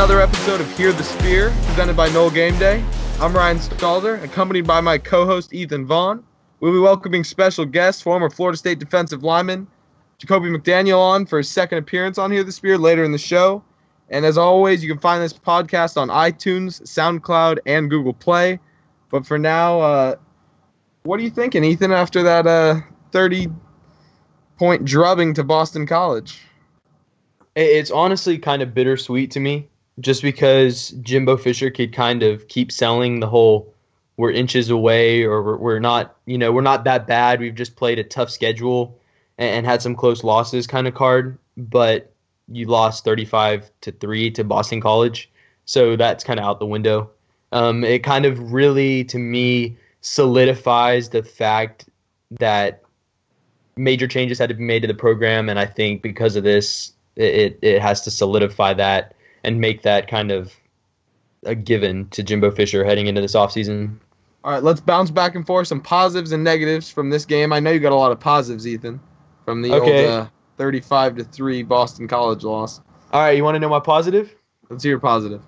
Another episode of Hear the Spear, presented by Noel Game Day. I'm Ryan Stalder, accompanied by my co-host Ethan Vaughn. We'll be welcoming special guest, former Florida State defensive lineman Jacobbi McDaniel, on for his second appearance on Hear the Spear later in the show. And as always, you can find this podcast on iTunes, SoundCloud, and Google Play. But for now, uh, what are you thinking, Ethan? After that uh, 30-point drubbing to Boston College. It's honestly kind of bittersweet to me, just because Jimbo Fisher could kind of keep selling the whole "we're inches away" or we're, we're not, you know, we're not that bad. We've just played a tough schedule and, and had some close losses kind of card, but you lost 35 to three to Boston College, so that's kind of out the window. Um, it kind of really, to me, solidifies the fact that major changes had to be made to the program, and I think because of this, it, it has to solidify that and make that kind of a given to Jimbo Fisher heading into this offseason. All right, let's bounce back and forth some positives and negatives from this game. I know you got a lot of positives, Ethan, from the Okay. old uh, 35 to 3 Boston College loss. All right, you want to know my positive? Let's hear your positive.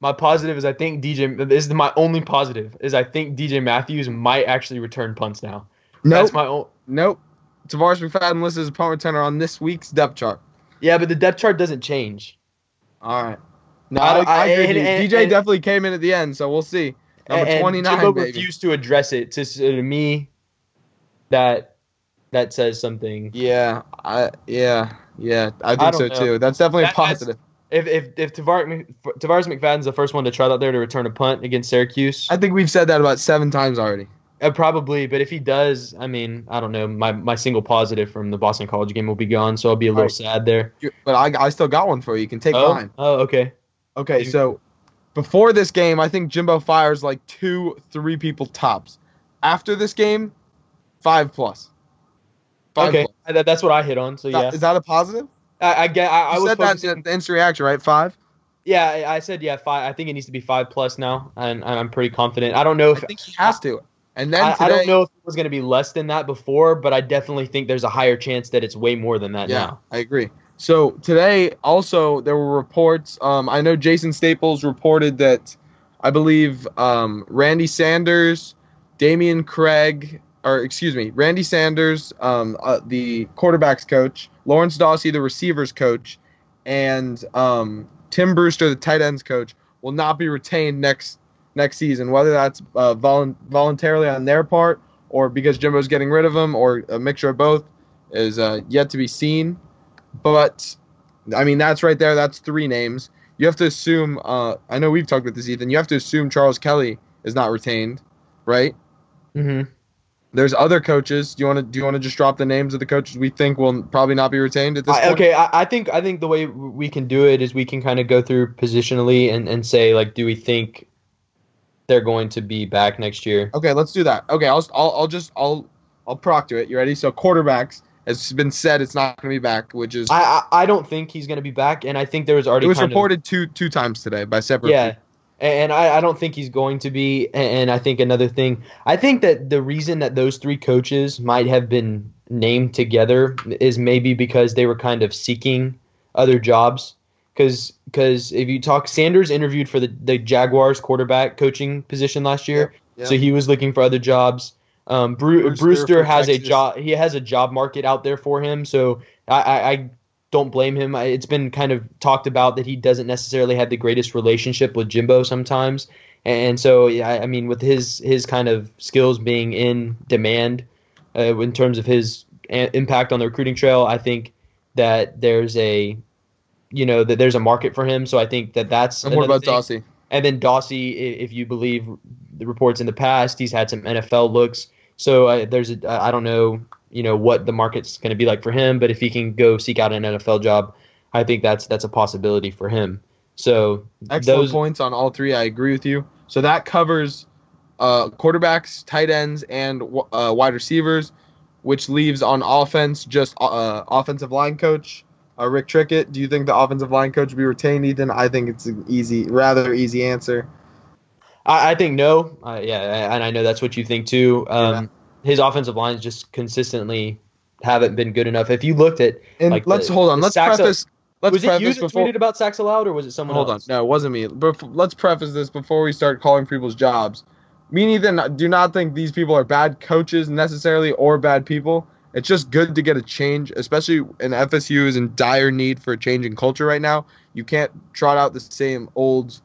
My positive is I think DJ. This is my only positive is I think DJ Matthews might actually return punts now. Nope. That's my own. Nope. Tarvarus McFadden listed as a punt returner on this week's depth chart. Yeah, but the depth chart doesn't change. All right. No, I I, I, I- agree. and- and- DJ and- definitely came in at the end, so we'll see. Number and 29, Jimbo baby. refused to address it. To, to me, that that says something. Yeah, I yeah, yeah. I I think don't so know. too. That's definitely That- that's- positive. If if if Tarvarus, Tarvarus McFadden's the first one to try out there to return a punt against Syracuse, I think we've said that about seven times already. Uh, probably, but if he does, I mean, I don't know. My my single positive from the Boston College game will be gone, so I'll be a little Right. sad there. But I, I still got one for you. You can take oh, mine. oh, okay. Okay, so before this game, I think Jimbo fires like two, three people tops. After this game, five plus. Five okay, plus. that, that's what I hit on. So yeah, Is that a positive? I, I get. I, I said that in the instant reaction, right? Five. Yeah, I said yeah five. I think it needs to be five plus now, and, and I'm pretty confident. I don't know if I think he has to. And then I, today, I don't know if it was going to be less than that before, but I definitely think there's a higher chance that it's way more than that Yeah, now. I agree. So today, also there were reports. Um, I know Jason Staples reported that I believe um, Randy Sanders, Dameyune Craig, or excuse me, Randy Sanders, um, uh, the quarterbacks coach, Lawrence Dawsey, the receivers coach, and um, Tim Brewster, the tight ends coach, will not be retained next next season. Whether that's uh, volun- voluntarily on their part or because Jimbo's getting rid of them, or a mixture of both, is uh, yet to be seen. But I mean, that's right there. That's three names. You have to assume. Uh, I know we've talked about this, Ethan. You have to assume Charles Kelly is not retained, right? Mm-hmm. There's other coaches. Do you want to do you want to just drop the names of the coaches we think will probably not be retained at this I, point? okay, I, I think I think the way we can do it is we can kind of go through positionally and, and say like, do we think they're going to be back next year? Okay, let's do that. Okay, I'll I'll, I'll just I'll I'll proctor it. You ready? So quarterbacks has been said it's not going to be back, which is I, I I don't think he's going to be back, and I think there was already it was kind of- reported two two times today by separate. Yeah. people. And I, I don't think he's going to be. And I think another thing, I think that the reason that those three coaches might have been named together is maybe because they were kind of seeking other jobs. Because because if you talk, Sanders interviewed for the, the Jaguars quarterback coaching position last year, Yeah. so he was looking for other jobs. Um, Bru- Brewster Brewster, has a job. He has a job market out there for him, so I, I, I don't blame him. I- It's been kind of talked about that he doesn't necessarily have the greatest relationship with Jimbo sometimes, and so yeah, I I mean, with his his kind of skills being in demand uh, in terms of his a- impact on the recruiting trail, I think that there's a you know that there's a market for him. So I think that that's And what about thing. Dawsey? And then i- if you believe the reports in the past, he's had some NFL looks. So uh, there's a, I don't know, you know, what the market's going to be like for him, but if he can go seek out an NFL job, I think that's that's a possibility for him. So Excellent those, points on all three. I agree with you. So that covers uh, quarterbacks, tight ends, and uh, wide receivers, which leaves on offense just uh, offensive line coach uh, Rick Trickett. Do you think the offensive line coach will be retained, Ethan? I think it's an easy, rather easy answer. I, I think no. Uh, yeah, and I know that's what you think too. Um, His offensive lines just consistently haven't been good enough. If you looked at And Like let's the- hold on. Let's preface. let's was it preface you that before. tweeted about sacks allowed, or was it someone Hold on, no, it wasn't me. But let's preface this before we start calling people's jobs. Me and Ethan do not think these people are bad coaches necessarily or bad people. It's just good to get a change, especially in FSU is in dire need for a change in culture right now. You can't trot out the same old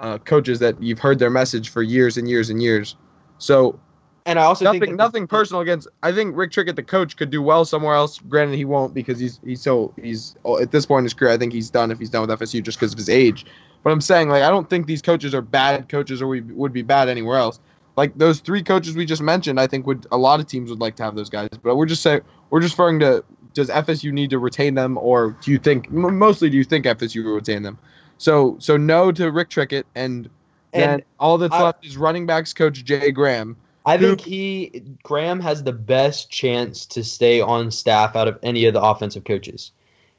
uh, coaches that you've heard their message for years and years and years. So And I also nothing think nothing personal against. I think Rick Trickett, the coach, could do well somewhere else. Granted, he won't because he's he's so he's oh, at this point in his career. I think he's done if he's done with FSU just because of his age. But I'm saying like I don't think these coaches are bad coaches or we would be bad anywhere else. Like those three coaches we just mentioned, I think would a lot of teams would like to have those guys. But we're just saying we're just referring to does FSU need to retain them or do you think m- mostly do you think FSU will retain them? So so no to Rick Trickett and. Then And all that's I- left is running backs coach Jay Graham. I Who- think he Graham has the best chance to stay on staff out of any of the offensive coaches,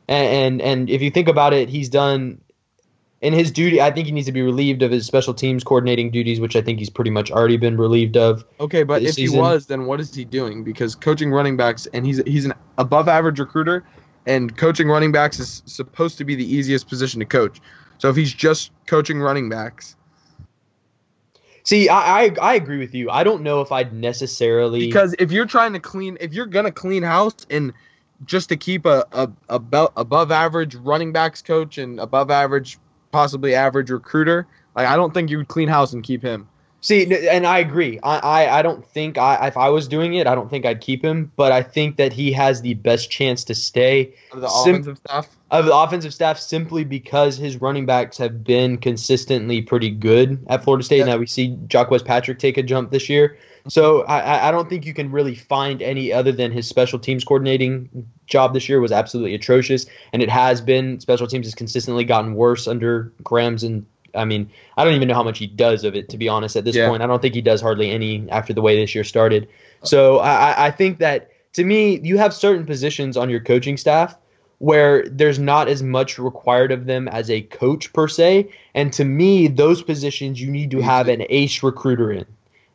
and and, and if you think about it, he's done in his duty. I think he needs to be relieved of his special teams coordinating duties, which I think he's pretty much already been relieved of. Okay, but if he was, then what is he doing? Because coaching running backs, and he's he's an above average recruiter, and coaching running backs is supposed to be the easiest position to coach. So if he's just coaching running backs, See, I, I I agree with you. I don't know if I'd necessarily because if you're trying to clean, if you're gonna clean house and just to keep a a, a above average running backs coach and above average, possibly average recruiter, like I don't think you would clean house and keep him. See, and I agree. I, I, I don't think I if I was doing it, I don't think I'd keep him. But I think that he has the best chance to stay Of the Sim- offensive staff. of the offensive staff simply because his running backs have been consistently pretty good at Florida State. Yeah. Now we see Jacques Patrick take a jump this year. So I, I- I don't think you can really find any other than his special teams coordinating job this year was absolutely atrocious, and it has been. Special teams has consistently gotten worse under Graham's, and I mean I don't even know how much he does of it to be honest. At this Yeah. point, I don't think he does hardly any after the way this year started. So I, I- I think that to me, you have certain positions on your coaching staff where there's not as much required of them as a coach per se. And to me, those positions you need to mm-hmm. have an ace recruiter in.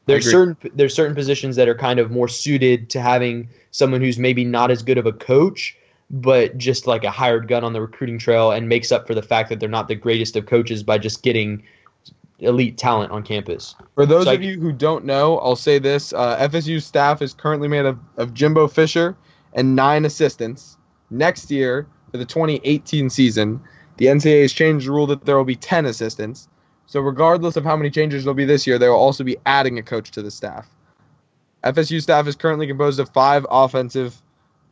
There's certain there's certain positions that are kind of more suited to having someone who's maybe not as good of a coach, but just like a hired gun on the recruiting trail and makes up for the fact that they're not the greatest of coaches by just getting elite talent on campus. For those So I- of you who don't know, I'll say this: uh, FSU staff is currently made of, of Jimbo Fisher and nine assistants. Next year, for the 2018 season, the NCAA has changed the rule that there will be 10 assistants. So, regardless of how many changes there'll be this year, they will also be adding a coach to the staff. FSU staff is currently composed of five offensive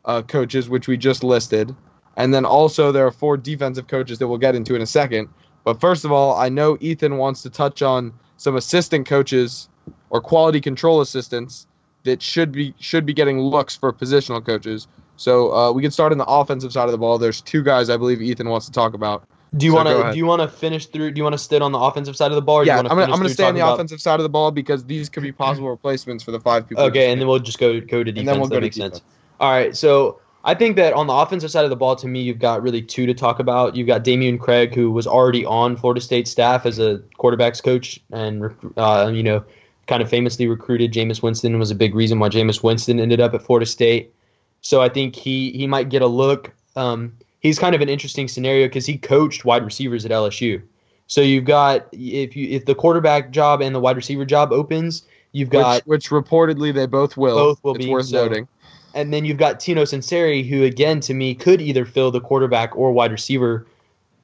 uh, coaches, which we just listed, and then also there are four defensive coaches that we'll get into in a second. But first of all, I know Ethan wants to touch on some assistant coaches or quality control assistants that should be should be getting looks for positional coaches. So uh, we can start on the offensive side of the ball. There's two guys I believe Ethan wants to talk about. Do you So want to do you want to finish through? Do you want to sit on the offensive side of the ball? Or do yeah, you I'm gonna I'm gonna stay on the about- offensive side of the ball because these could be possible replacements for the five people. Okay, and then we'll just go go to defense. and then we'll that go to makes defense. sense. All right, so I think that on the offensive side of the ball, to me, you've got really two to talk about. You've got Dameyune Craig, who was already on Florida State staff as a quarterbacks coach, and uh, you know, kind of famously recruited Jameis Winston and was a big reason why Jameis Winston ended up at Florida State. So I think he he might get a look. Um, he's kind of an interesting scenario because he coached wide receivers at LSU. So you've got if you if the quarterback job and the wide receiver job opens, you've got which, which reportedly they both will. Both will it's be, worth so- noting. And then you've got Tino Sunseri, who again to me could either fill the quarterback or wide receiver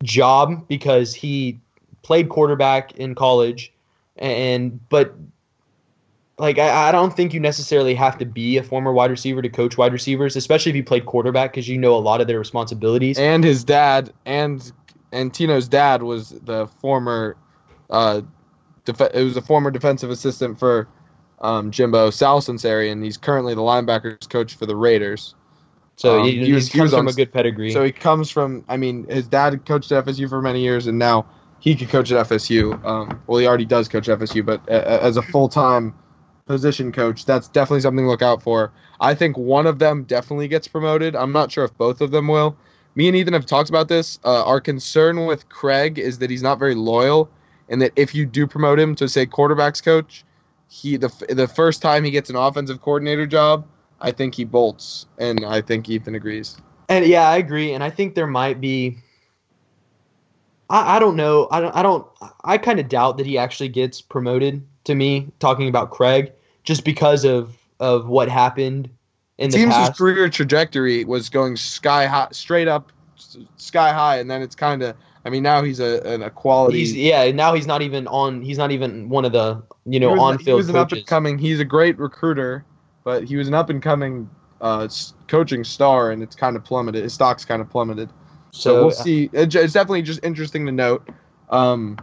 job because he played quarterback in college, and but like I, I don't think you necessarily have to be a former wide receiver to coach wide receivers, especially if you played quarterback because you know a lot of their responsibilities. And his dad and and Tino's dad was the former, uh, def- it was a former defensive assistant for um, Jimbo and he's currently the linebackers coach for the Raiders. so um, he, he was- he comes from a good pedigree. So he comes from. I mean, his dad coached at FSU for many years, and now he could coach at FSU. Um, well, he already does coach FSU, but a- a- as a full time position coach, that's definitely something to look out for. I think one of them definitely gets promoted. I'm not sure if both of them will. Me and Ethan have talked about this. Uh, our concern with Craig is that he's not very loyal, and that if you do promote him to say quarterbacks coach, he the the first time he gets an offensive coordinator job, I think he bolts, and I think Ethan agrees. And yeah, I agree. And I think there might be I, I don't know. I don't. I don't. I kind of doubt that he actually gets promoted. To me, talking about Craig, just because of of what happened in the Seems his past. career trajectory was going sky high, straight up, sky high, and then it's kind of. I mean, now he's a an equality. He's yeah. Now he's not even on. He's not even one of the you know he on he field was an up and coming. He's a great recruiter, but he was an up and coming uh, coaching star, and it's kind of plummeted. His stock's kind of plummeted. So, So we'll see. It's definitely just interesting to note um,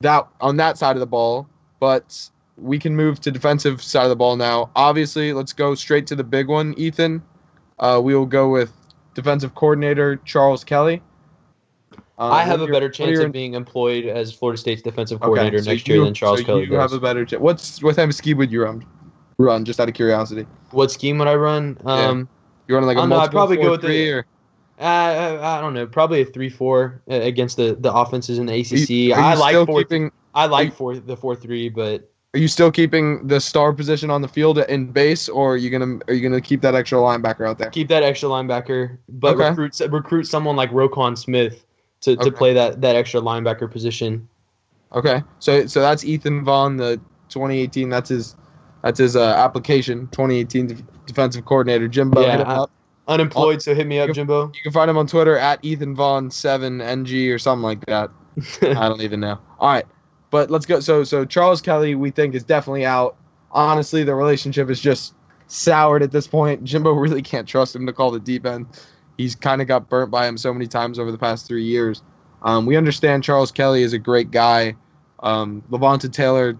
that on that side of the ball, but we can move to defensive side of the ball now. Obviously, let's go straight to the big one, Ethan. Uh, we will go with defensive coordinator Charles Kelly. Uh, I have a better your- what are chance your- of being employed as Florida State's defensive Okay, coordinator so next you- year than Charles so Kelly You does. have a better chance. What's what type of scheme would you run? Run just out of curiosity. what scheme would I run? Yeah. Um, You run like I a don't know, I'd probably go with the- or uh, I, I don't know, probably a three-four uh, against the, the offenses in the ACC. you, I like four. keeping. I like you- four the four-three, but Are you still keeping the star position on the field in base, or are you gonna are you gonna keep that extra linebacker out there? keep that extra linebacker. But Okay. recruit recruit someone like Roquan Smith to, to play that, that extra linebacker position. Okay, so so that's Ethan Vaughn, the 2018. That's his that's his uh, application. 2018 def- defensive coordinator Jimbo. Yeah, hit him I- up. Unemployed, so hit me up, You- Jimbo. You can find him on Twitter at Ethan Vaughn seven ng or something like that. I don't even know. All right, but let's go. So so Charles Kelly, we think is definitely out. Honestly, the relationship is just soured at this point. Jimbo really can't trust him to call the deep end. He's kind of got burnt by him so many times over the past three years. Um, we understand Charles Kelly is a great guy. Um, Levonta Taylor,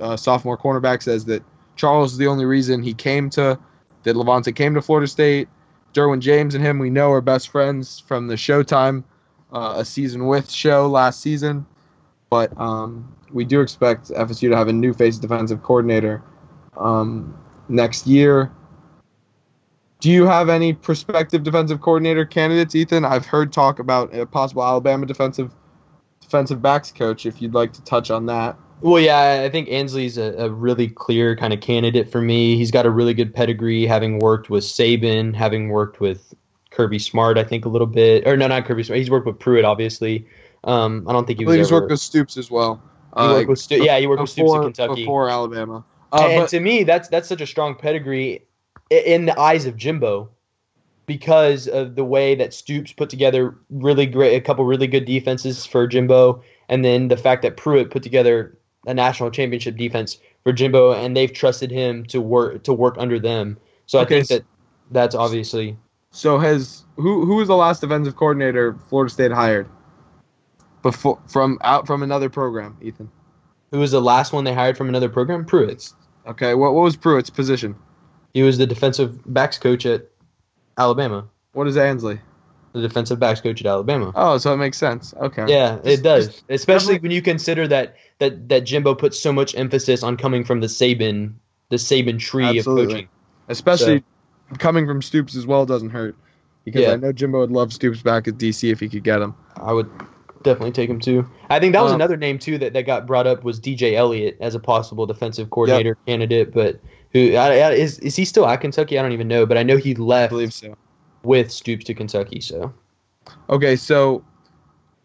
uh, sophomore cornerback, says that Charles is the only reason he came to that Levonta came to Florida State. Derwin James and him, we know, are best friends from the Showtime, uh, a season with show last season. But um, we do expect FSU to have a new face defensive coordinator um, next year. Do you have any prospective defensive coordinator candidates, Ethan? I've heard talk about a possible Alabama defensive defensive backs coach. If you'd like to touch on that. Well, yeah, I think Ansley's a, a really clear kind of candidate for me. He's got a really good pedigree, having worked with Saban, having worked with Kirby Smart, I think a little bit, or no, not Kirby Smart. He's worked with Pruitt, obviously. Um, I don't think he was. he's ever, worked with Stoops as well. he worked with Stu- yeah, he worked with Stoops before, in Kentucky. before Alabama. Uh, and but- to me, that's that's such a strong pedigree in the eyes of Jimbo because of the way that Stoops put together really great, a couple really good defenses for Jimbo, and then the fact that Pruitt put together a national championship defense for Jimbo, and they've trusted him to work to work under them. So I think that that's obviously So has who who was the last defensive coordinator Florida State hired? Before from out from another program, Ethan. who was the last one they hired from another program. Pruitt. Okay, what what was Pruitt's position? He was the defensive backs coach at Alabama. What is Ansley? The defensive backs coach at Alabama. Oh, so it makes sense. Okay. Yeah, Just- it does. just- Especially definitely- when you consider that that that Jimbo puts so much emphasis on coming from the Saban the Saban tree Absolutely. of coaching. Especially coming from Stoops as well doesn't hurt. Because Yeah. I know Jimbo would love Stoops back at DC if he could get him. I would definitely take him too. I think that was Um, another name too that, that got brought up was DJ Elliott as a possible defensive coordinator candidate, but who I, I, is is he still at Kentucky? I don't even know, but I know he I left believe so. with Stoops to Kentucky. So Okay, so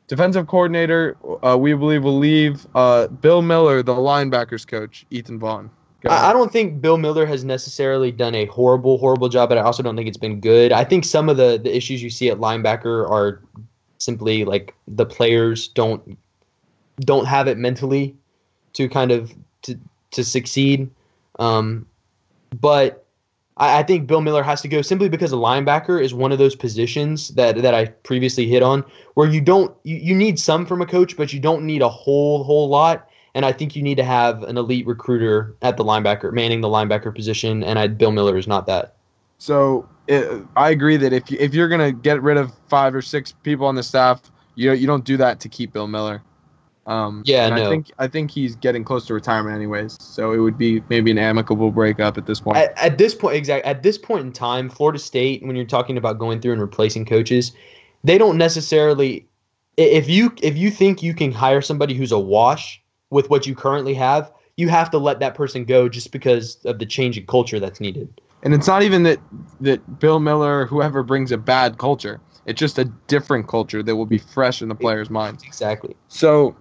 defensive coordinator, uh, we believe will leave uh, Bill Miller, the linebackers coach, Ethan Vaughn. I, I don't think Bill Miller has necessarily done a horrible, horrible job, but I also don't think it's been good. I think some of the, the issues you see at linebacker are simply like the players don't don't have it mentally to kind of to to succeed. Um, but I, I think Bill Miller has to go simply because a linebacker is one of those positions that that I previously hit on where you don't you, you need some from a coach, but you don't need a whole whole lot. And I think you need to have an elite recruiter at the linebacker, manning the linebacker position. And I, Bill Miller is not that. So it, I agree that if you, if you're gonna get rid of five or six people on the staff, you you don't do that to keep Bill Miller. Um, Yeah, and I think I think he's getting close to retirement anyways. So it would be maybe an amicable breakup at this point. At, at this point, exact at this point in time, Florida State, when you're talking about going through and replacing coaches, they don't necessarily. If you if you think you can hire somebody who's a wash with what you currently have, you have to let that person go just because of the change in culture that's needed. and it's not even that that Bill Miller, or whoever brings a bad culture. It's just a different culture that will be fresh in the players' minds. Exactly. So,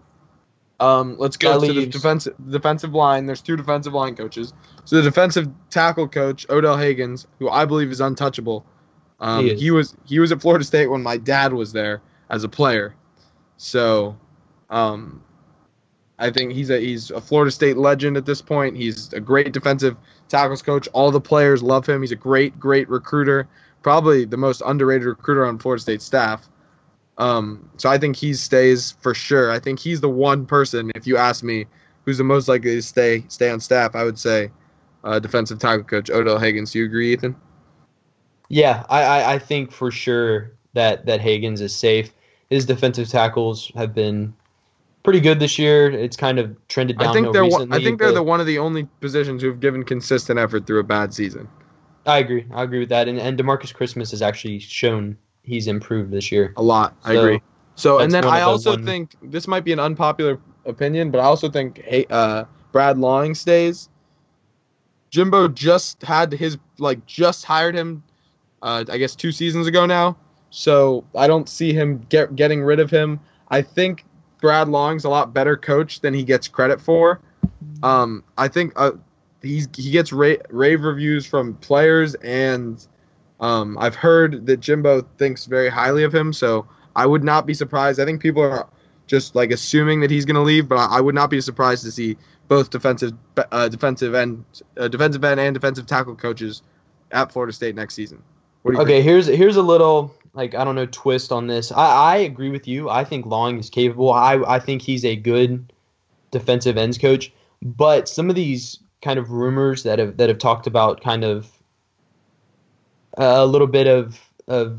um, let's go to the defensive defensive line. There's two defensive line coaches. So the defensive tackle coach Odell Haggins, who I believe is untouchable. Um, He he, was he was at Florida State when my dad was there as a player. So, um, I think he's a he's a Florida State legend at this point. He's a great defensive tackles coach. All the players love him. He's a great great recruiter. Probably the most underrated recruiter on Florida State staff. Um, so I think he stays for sure. I think he's the one person, if you ask me, who's the most likely to stay stay on staff. I would say uh, defensive tackle coach Odell Haggins. Do you agree, Ethan? Yeah, I, I, I think for sure that that Haggins is safe. His defensive tackles have been pretty good this year. It's kind of trended downhill I think they're recently. I think they're the one of the only positions who've given consistent effort through a bad season. I agree. I agree with that. And and Demarcus Christmas has actually shown he's improved this year. A lot. I agree. So and then I also one- think this might be an unpopular opinion, but I also think hey, uh, Brad Lawing stays. Jimbo just had his like just hired him, uh, I guess two seasons ago now. So I don't see him get getting rid of him. I think Brad Lawing's a lot better coach than he gets credit for. Um, I think uh, he's he gets ra- rave reviews from players, and um, I've heard that Jimbo thinks very highly of him. So I would not be surprised. I think people are just like assuming that he's going to leave, but I, I would not be surprised to see both defensive uh, defensive end uh, defensive end and defensive tackle coaches at Florida State next season. What do you Okay, here's here's a little like I don't know twist on this. I, I agree with you. I think Lawing is capable. I I think he's a good defensive ends coach. But some of these kind of rumors that have that have talked about kind of a little bit of of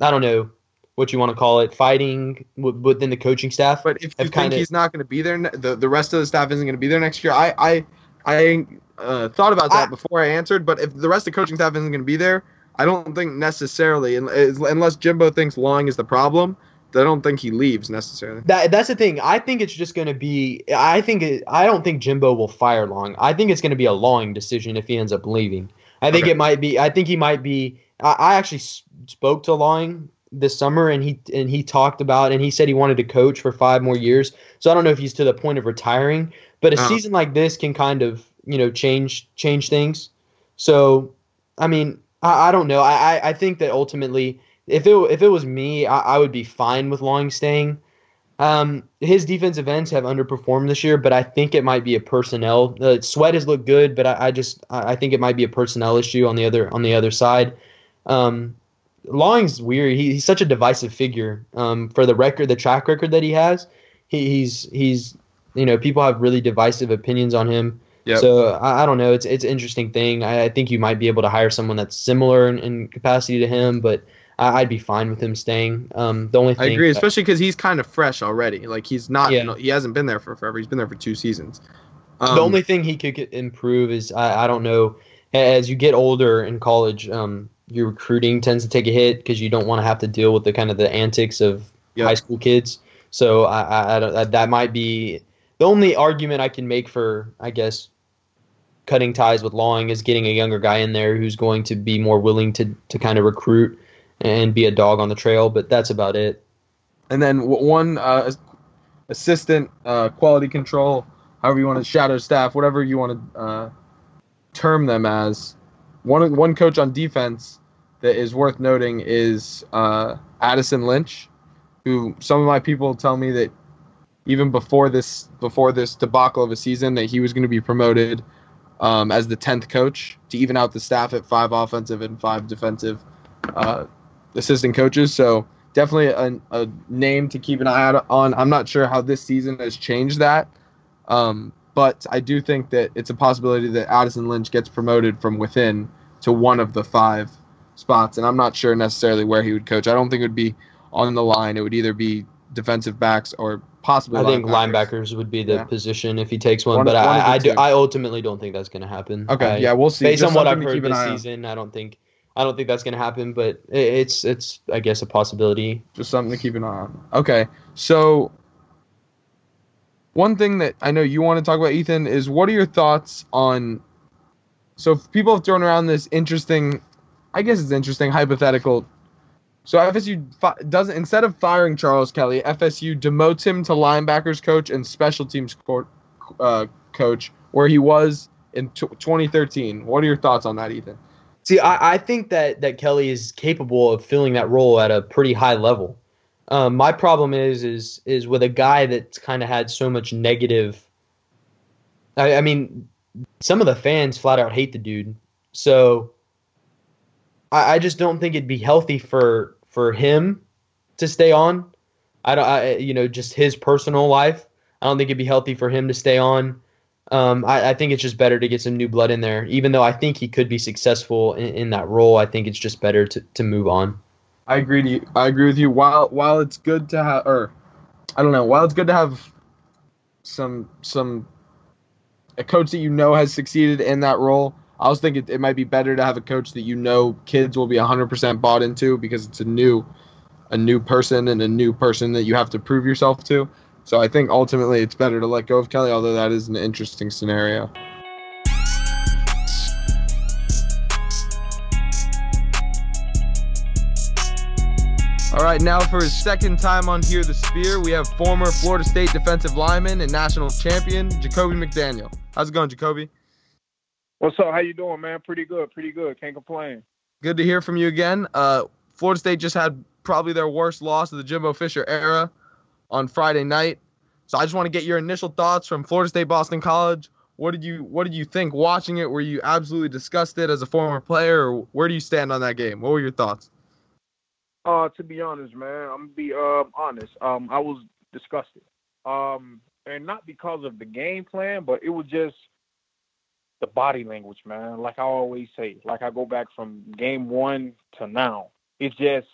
I don't know what you want to call it, fighting w- within the coaching staff. But if you think kinda- he's not going to be there, the the rest of the staff isn't going to be there next year. I I I uh, thought about that I- before I answered. But if the rest of the coaching staff isn't going to be there, I don't think necessarily, unless Jimbo thinks Lawing is the problem, I don't think he leaves necessarily. That that's the thing. I think it's just going to be. I think it, I don't think Jimbo will fire Lawing. I think it's going to be a Lawing decision if he ends up leaving. I think Okay. it might be. I think he might be. I, I actually s- spoke to Lawing this summer, and he and he talked about and he said he wanted to coach for five more years. So I don't know if he's to the point of retiring, but a Uh-huh. season like this can kind of you know change change things. So I mean, I, I don't know. I, I I think that ultimately, if it if it was me, I, I would be fine with Lawing staying. Um, his defensive ends have underperformed this year, but I think it might be a personnel. Uh, Sweat has looked good, but I, I just I I think it might be a personnel issue on the other on the other side. Um, Lawing's weird. He, he's such a divisive figure. Um, for the record, the track record that he has, he, he's he's you know people have really divisive opinions on him. Yep. So I, I don't know. It's it's an interesting thing. I, I think you might be able to hire someone that's similar in, in capacity to him, but I, I'd be fine with him staying. Um, the only I agree, especially because he's kind of fresh already. Like he's not, Yeah. he hasn't been there for forever. He's been there for two seasons. Um, the only thing he could get, improve is I, I don't know as you get older in college um, your recruiting tends to take a hit because you don't want to have to deal with the kind of the antics of Yeah. high school kids so I, I, I don't, that- that might be the only argument I can make for I guess cutting ties with Lawing is getting a younger guy in there who's going to be more willing to to kind of recruit and be a dog on the trail but that's about it And then one uh, assistant uh, quality control, however you want to shadow staff, whatever you want to uh, term them as. One one coach on defense that is worth noting is uh, Addison Lynch, who some of my people tell me that even before this before this debacle of a season that he was going to be promoted um, as the tenth coach to even out the staff at five offensive and five defensive uh, assistant coaches. So definitely a, a name to keep an eye out on. I'm not sure how this season has changed that, um, but I do think that it's a possibility that Addison Lynch gets promoted from within to one of the five spots, and I'm not sure necessarily where he would coach. I don't think it would be on the line. It would either be defensive backs or possibly. I think linebackers. linebackers would be the Yeah. position if he takes one, One but one I I, do. I ultimately don't think that's going to happen. Okay, I- yeah, we'll see. based Just on what I've heard this on. season, I don't think I don't think that's going to happen, but it's it's I guess a possibility. just something to keep an eye on. Okay, so one thing that I know you want to talk about, Ethan, is what are your thoughts on? So people have thrown around this interesting, I guess it's interesting hypothetical So FSU fi- doesn't instead of firing Charles Kelly, FSU demotes him to linebackers coach and special teams court, uh, coach, where he was in t- 2013. What are your thoughts on that, Ethan? See, I, I think that that Kelly is capable of filling that role at a pretty high level. Um, my problem is is is with a guy that's kind of had so much negative. I, I mean, some of the fans flat out hate the dude. So I, I just don't think it'd be healthy for for him to stay on. I don't, I, you know, just his personal life. I don't think it'd be healthy for him to stay on. Um, I, I, think it's just better to get some new blood in there. Even though I think he could be successful in, in that role, I think it's just better to, to move on. I agree. To you. I agree with you. While while it's good to have, or I don't know, while it's good to have some some a coach that you know has succeeded in that role, I also think it, it might be better to have a coach that you know kids will be 100% bought into because it's a new a new person and a new person that you have to prove yourself to. So I think ultimately it's better to let go of Kelly, although that is an interesting scenario. All right, now for his second time on Hear the Spear, we have former Florida State defensive lineman and national champion Jacobbi McDaniel. How's it going, Jacobbi? What's up? How you doing, man? Pretty good, pretty good. Can't complain. Good to hear from you again. Uh, Florida State just had probably their worst loss of the Jimbo Fisher era on Friday night. So I just want to get your initial thoughts from Florida State Boston College. What did you What did you think watching it? Were you absolutely disgusted as a former player, or where do you stand on that game? What were your thoughts? Uh, to be honest, man, I'm gonna be um honest. Um, I was disgusted. Um, and not because of the game plan, but it was just the body language, man. Like I always say, like I go back from game one to now. It's just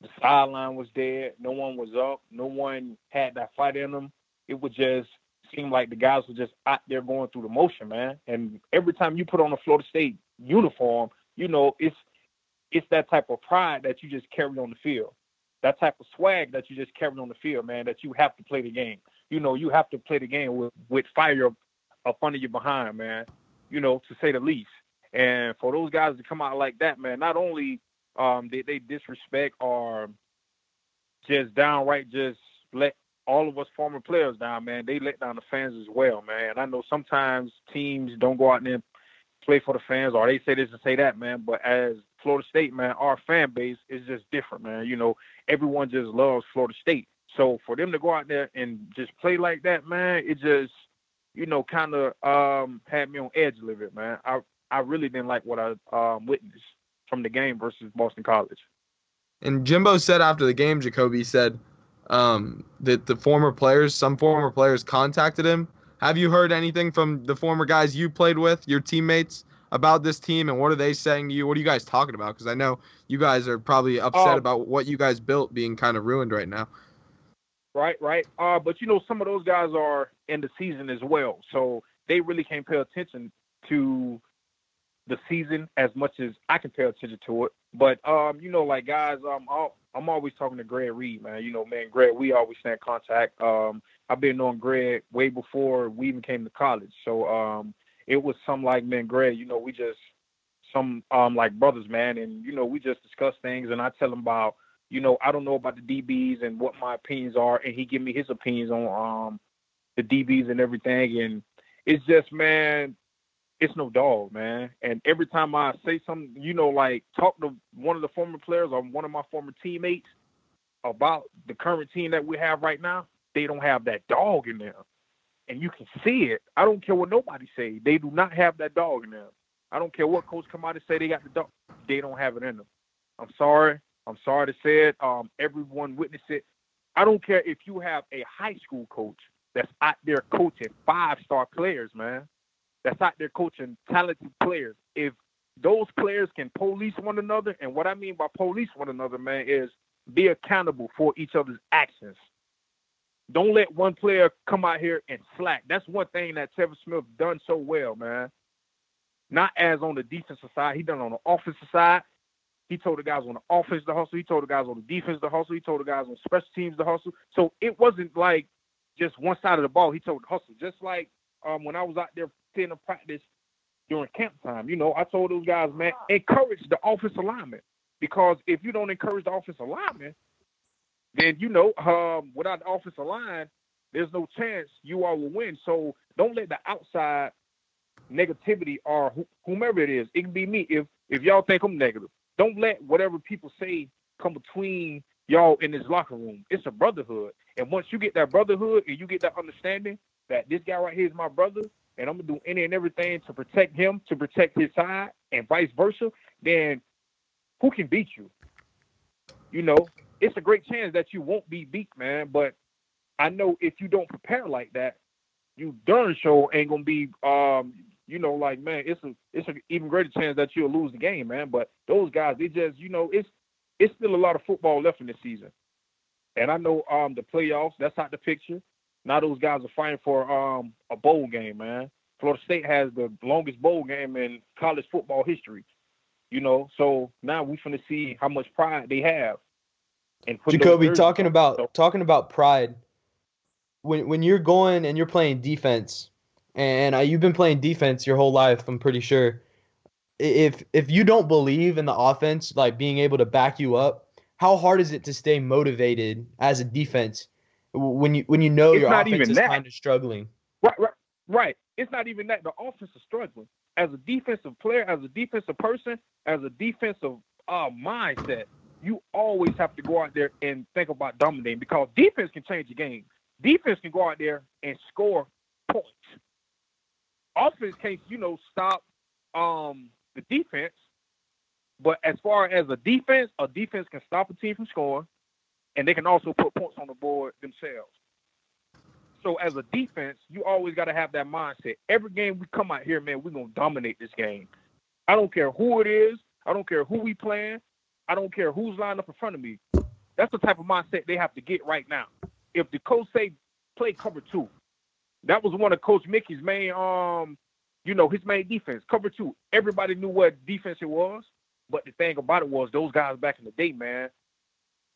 the sideline was dead. No one was up. No one had that fight in them. It would just seem like the guys were just out there going through the motion, man. And every time you put on a Florida State uniform, you know, it's it's that type of pride that you just carry on the field. That type of swag that you just carry on the field, man, that you have to play the game. You know, you have to play the game with, with fire up under your behind, man, you know, to say the least. And for those guys to come out like that, man, not only um, they, they disrespect or just downright just let all of us former players down, man. They let down the fans as well, man. I know sometimes teams don't go out there and play for the fans or they say this and say that, man. But as Florida State, man, our fan base is just different, man. You know, everyone just loves Florida State. So for them to go out there and just play like that, man, it just, you know, kind of um, had me on edge a little bit, man. I I really didn't like what I um, witnessed from the game versus Boston College. And Jimbo said after the game, Jacobbi said um, that the former players, some former players, contacted him. Have you heard anything from the former guys you played with, your teammates, about this team and what are they saying to you? What are you guys talking about? Because I know you guys are probably upset um, about what you guys built being kind of ruined right now. Right, right. Uh, but you know, some of those guys are in the season as well, so they really can't pay attention to the season as much as I can pay attention to it. But um, you know, like guys, um, I'll, I'm always talking to Greg Reid, man. You know, man, Greg, we always stay in contact. Um, I've been knowing Greg way before we even came to college, so um, it was some like man, Greg, you know, we just some um like brothers, man, and you know, we just discuss things, and I tell him about, you know, I don't know about the DBs and what my opinions are, and he give me his opinions on um the DBs and everything, and it's just man, it's no dog, man. And every time I say something, you know, like talk to one of the former players or one of my former teammates about the current team that we have right now, they don't have that dog in there and you can see it. I don't care what nobody say. They do not have that dog in them. I don't care what coach come out and say they got the dog. They don't have it in them. I'm sorry. I'm sorry to say it. Um, everyone witnessed it. I don't care if you have a high school coach that's out there coaching five star players, man. That's out there coaching talented players. If those players can police one another, and what I mean by police one another, man, is be accountable for each other's actions. Don't let one player come out here and slack. That's one thing that Telvin Smith done so well, man. Not as on the defensive side, he done on the offensive side. He told the guys on the offense to hustle. He told the guys on the defense to hustle. He told the guys on special teams to hustle. So it wasn't like just one side of the ball. He told hustle. Just like um, when I was out there in the practice during camp time, you know, I told those guys, man, encourage the offensive lineman. Because if you don't encourage the offensive lineman, then you know, um, without the offensive line, there's no chance you all will win. So don't let the outside negativity or wh- whomever it is, it can be me. If if y'all think I'm negative, don't let whatever people say come between y'all in this locker room. It's a brotherhood, and once you get that brotherhood and you get that understanding that this guy right here is my brother, and I'm gonna do any and everything to protect him, to protect his side, and vice versa, then who can beat you? You know, it's a great chance that you won't be beat, man. But I know if you don't prepare like that, you darn sure ain't gonna be um, you know, like man, it's a it's an even greater chance that you'll lose the game, man. But those guys, they just, you know, it's it's still a lot of football left in this season. And I know um the playoffs, that's not the picture. Now those guys are fighting for um a bowl game, man. Florida State has the longest bowl game in college football history. You know, so now we're gonna see how much pride they have. And Jacobbi, talking about so, talking about pride. When when you're going and you're playing defense, and you've been playing defense your whole life, I'm pretty sure. If if you don't believe in the offense, like being able to back you up, how hard is it to stay motivated as a defense when you when you know it's your offense is kind of struggling? Right, right, right. It's not even that the offense is struggling. As a defensive player, as a defensive person, as a defensive uh, mindset, you always have to go out there and think about dominating because defense can change the game. Defense can go out there and score points. Offense can't, you know, stop um, the defense. But as far as a defense, a defense can stop a team from scoring, and they can also put points on the board themselves. So as a defense, you always got to have that mindset. Every game we come out here, man, we're gonna dominate this game. I don't care who it is. I don't care who we playing. I don't care who's lined up in front of me. That's the type of mindset they have to get right now. If the coach say play cover two, that was one of Coach Mickey's main, um, you know, his main defense, cover two. Everybody knew what defense it was, but the thing about it was those guys back in the day, man,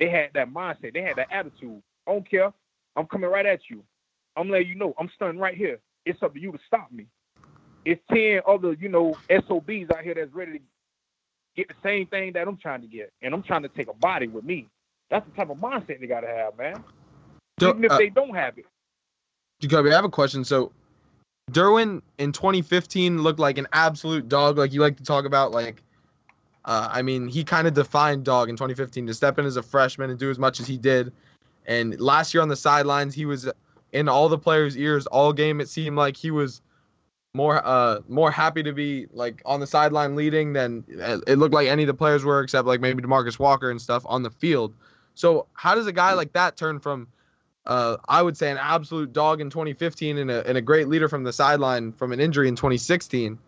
they had that mindset, they had that attitude. I don't care. I'm coming right at you. I'm letting you know I'm standing right here. It's up to you to stop me. It's ten other, you know, SOBs out here that's ready to get the same thing that I'm trying to get, and I'm trying to take a body with me. That's the type of mindset they gotta have, man. Even if uh, they don't have it. Jacobbi, I have a question. So, Derwin in 2015 looked like an absolute dog, like you like to talk about. Like, uh, I mean, he kind of defined dog in 2015 to step in as a freshman and do as much as he did. And last year on the sidelines, he was in all the players' ears all game. It seemed like he was more uh more happy to be like on the sideline leading than it looked like any of the players were except like maybe Demarcus Walker and stuff on the field. So how does a guy like that turn from uh I would say an absolute dog in 2015 and a and a great leader from the sideline from an injury in 2016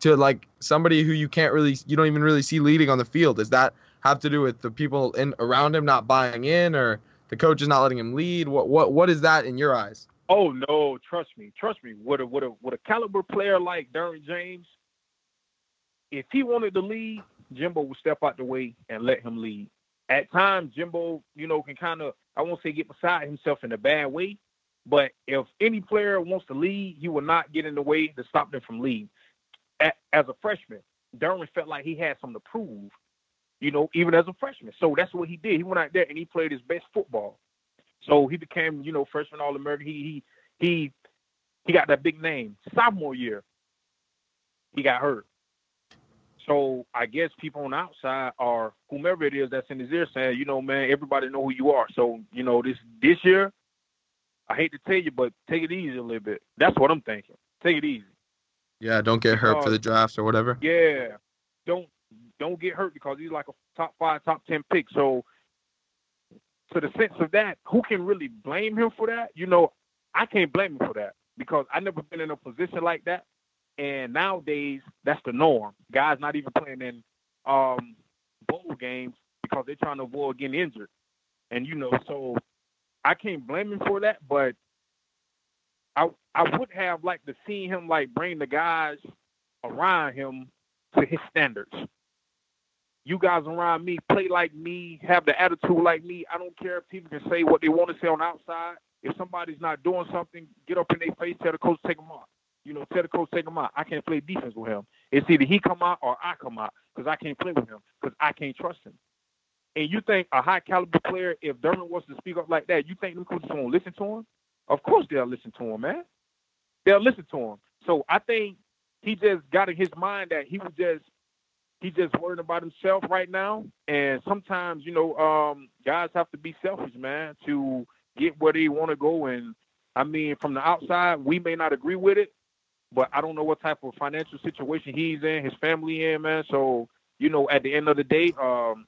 to like somebody who you can't really you don't even really see leading on the field? Does that have to do with the people in around him not buying in or the coach is not letting him lead? What what what is that in your eyes? Oh no, trust me, trust me. With a with a with a caliber player like Derwin James, if he wanted to lead, Jimbo would step out the way and let him lead. At times, Jimbo, you know, can kind of I won't say get beside himself in a bad way, but if any player wants to lead, he will not get in the way to stop them from leading. As a freshman, Derwin felt like he had something to prove, you know, even as a freshman. So that's what he did. He went out there and he played his best football. So he became, you know, freshman All American. He he he he got that big name. Sophomore year, he got hurt. So I guess people on the outside or whomever it is that's in his ear saying, you know, man, everybody know who you are. So you know, this this year, I hate to tell you, but take it easy a little bit. That's what I'm thinking. Take it easy. Yeah, don't get hurt uh, for the draft or whatever. Yeah, don't don't get hurt because he's like a top five, top ten pick. So to the sense of that, who can really blame him for that? You know, I can't blame him for that because I never been in a position like that. And nowadays, that's the norm. Guys not even playing in um, bowl games because they're trying to avoid getting injured. And you know, so I can't blame him for that. But I I would have liked to see him like bring the guys around him to his standards you guys around me play like me, have the attitude like me. I don't care if people can say what they want to say on outside. If somebody's not doing something, get up in their face, tell the coach take them off. You know, tell the coach take him out. I can't play defense with him. It's either he come out or I come out because I can't play with him because I can't trust him. And you think a high caliber player, if Derwin wants to speak up like that, you think them coaches won't listen to him? Of course they'll listen to him, man. They'll listen to him. So I think he just got in his mind that he was just he's just worrying about himself right now. And sometimes, you know, um, guys have to be selfish, man, to get where they want to go. And I mean, from the outside, we may not agree with it, but I don't know what type of financial situation he's in, his family in, man. So, you know, at the end of the day, um,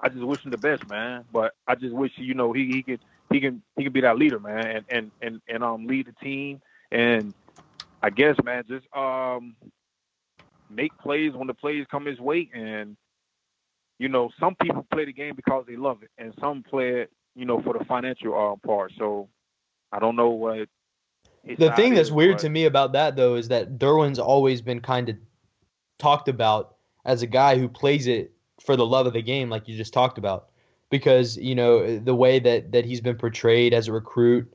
I just wish him the best, man. But I just wish, you know, he, he could he can he can be that leader, man, and and and, and um lead the team. And I guess, man, just um make plays when the plays come his way. And you know, some people play the game because they love it, and some play it, you know, for the financial uh, part. So I don't know what. The thing that's is, weird but- to me about that though is that Derwin's always been kind of talked about as a guy who plays it for the love of the game, like you just talked about, because you know the way that that he's been portrayed as a recruit,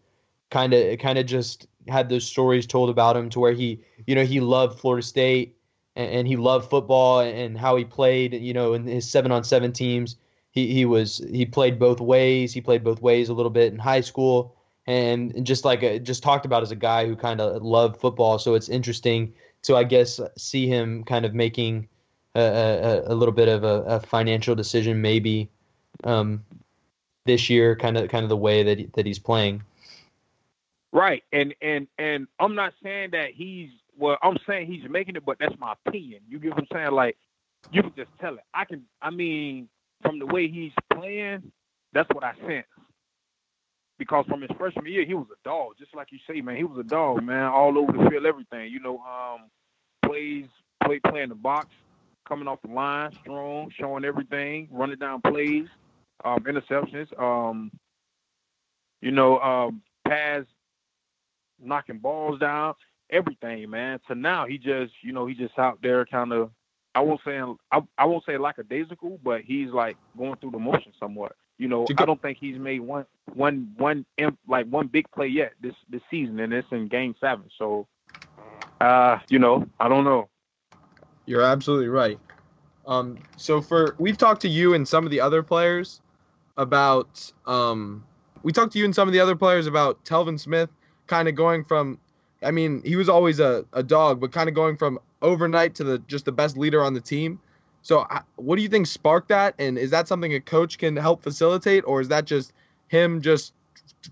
kind of kind of just had those stories told about him to where he you know he loved Florida State and, and he loved football and how he played you know in his seven on seven teams. He he was he played both ways. He played both ways a little bit in high school and just like a, just talked about as a guy who kind of loved football. So it's interesting to I guess see him kind of making a, a, a little bit of a, a financial decision maybe um, this year kind of kind of the way that he, that he's playing Right, and and and I'm not saying that he's well. I'm saying he's making it, but that's my opinion. You get what I'm saying? Like you can just tell it. I can. I mean, from the way he's playing, that's what I sense. Because from his freshman year, he was a dog, just like you say, man. He was a dog, man, all over the field, everything. You know, um, plays, play, playing the box, coming off the line, strong, showing everything, running down plays, um, interceptions, um, you know, um, pass knocking balls down, everything, man. So now he just, you know, he just out there kind of, I won't say, I, I won't say lackadaisical, but he's like going through the motion somewhat. You know, I don't think he's made one, one, one, like one big play yet this this season, and it's in Game Seven. So, uh, you know, I don't know. You're absolutely right. Um, so for we've talked to you and some of the other players about um, we talked to you and some of the other players about Telvin Smith kind of going from I mean, he was always a, a dog, but kind of going from overnight to the just the best leader on the team. So what do you think sparked that and is that something a coach can help facilitate or is that just him just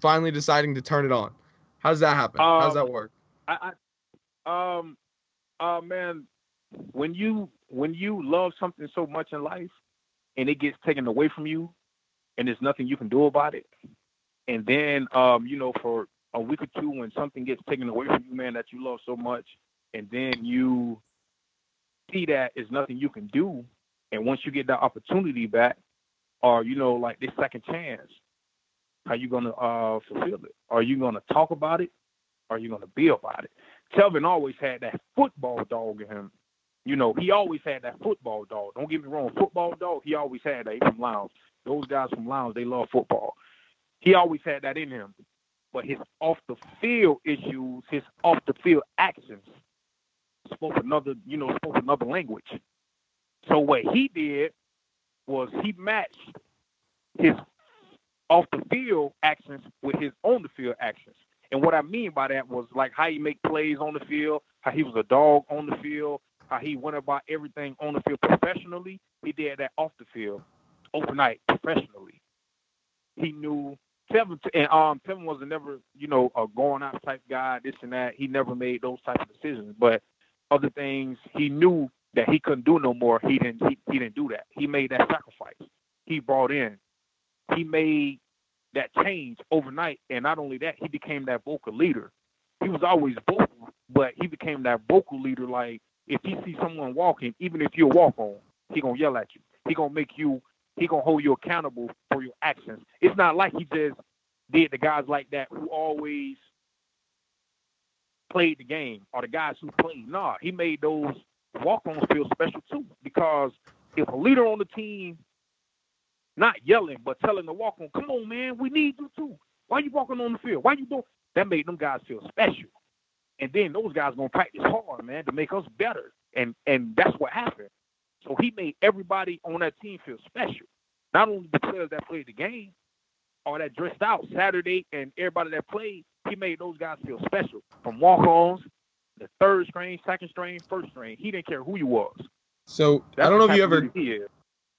finally deciding to turn it on? How does that happen? How does Um, that work? I, I um uh man, when you when you love something so much in life and it gets taken away from you and there's nothing you can do about it, and then um, you know, for a week or two when something gets taken away from you, man, that you love so much, and then you see that there's nothing you can do, and once you get that opportunity back, or you know, like this second chance, how you gonna uh fulfill it? Are you gonna talk about it? Are you gonna be about it? Telvin always had that football dog in him. You know, he always had that football dog. Don't get me wrong, football dog. He always had that. He from Lowndes. Those guys from Lowndes, they love football. He always had that in him. But his off the field issues, his off the field actions, spoke another, you know, spoke another language. So what he did was he matched his off the field actions with his on the field actions. And what I mean by that was like how he make plays on the field, how he was a dog on the field, how he went about everything on the field professionally. He did that off the field, overnight, professionally. He knew Telvin and um Telvin was never, you know, a going out type guy, this and that. He never made those type of decisions. But other things he knew that he couldn't do no more. He didn't he, he didn't do that. He made that sacrifice. He brought in. He made that change overnight. And not only that, he became that vocal leader. He was always vocal, but he became that vocal leader. Like if he sees someone walking, even if you're walk on, he gonna yell at you. He gonna make you. He gonna hold you accountable for your actions. It's not like he just did the guys like that who always played the game or the guys who played. Nah, he made those walk-ons feel special too. Because if a leader on the team not yelling but telling the walk-on, "Come on, man, we need you too. Why you walking on the field? Why you doing?" That made them guys feel special. And then those guys gonna practice hard, man, to make us better. And and that's what happened. So he made everybody on that team feel special not only the players that played the game or that dressed out Saturday and everybody that played, he made those guys feel special. From walk-ons, the third string, second string, first string. He didn't care who you was. So That's I don't know if you ever.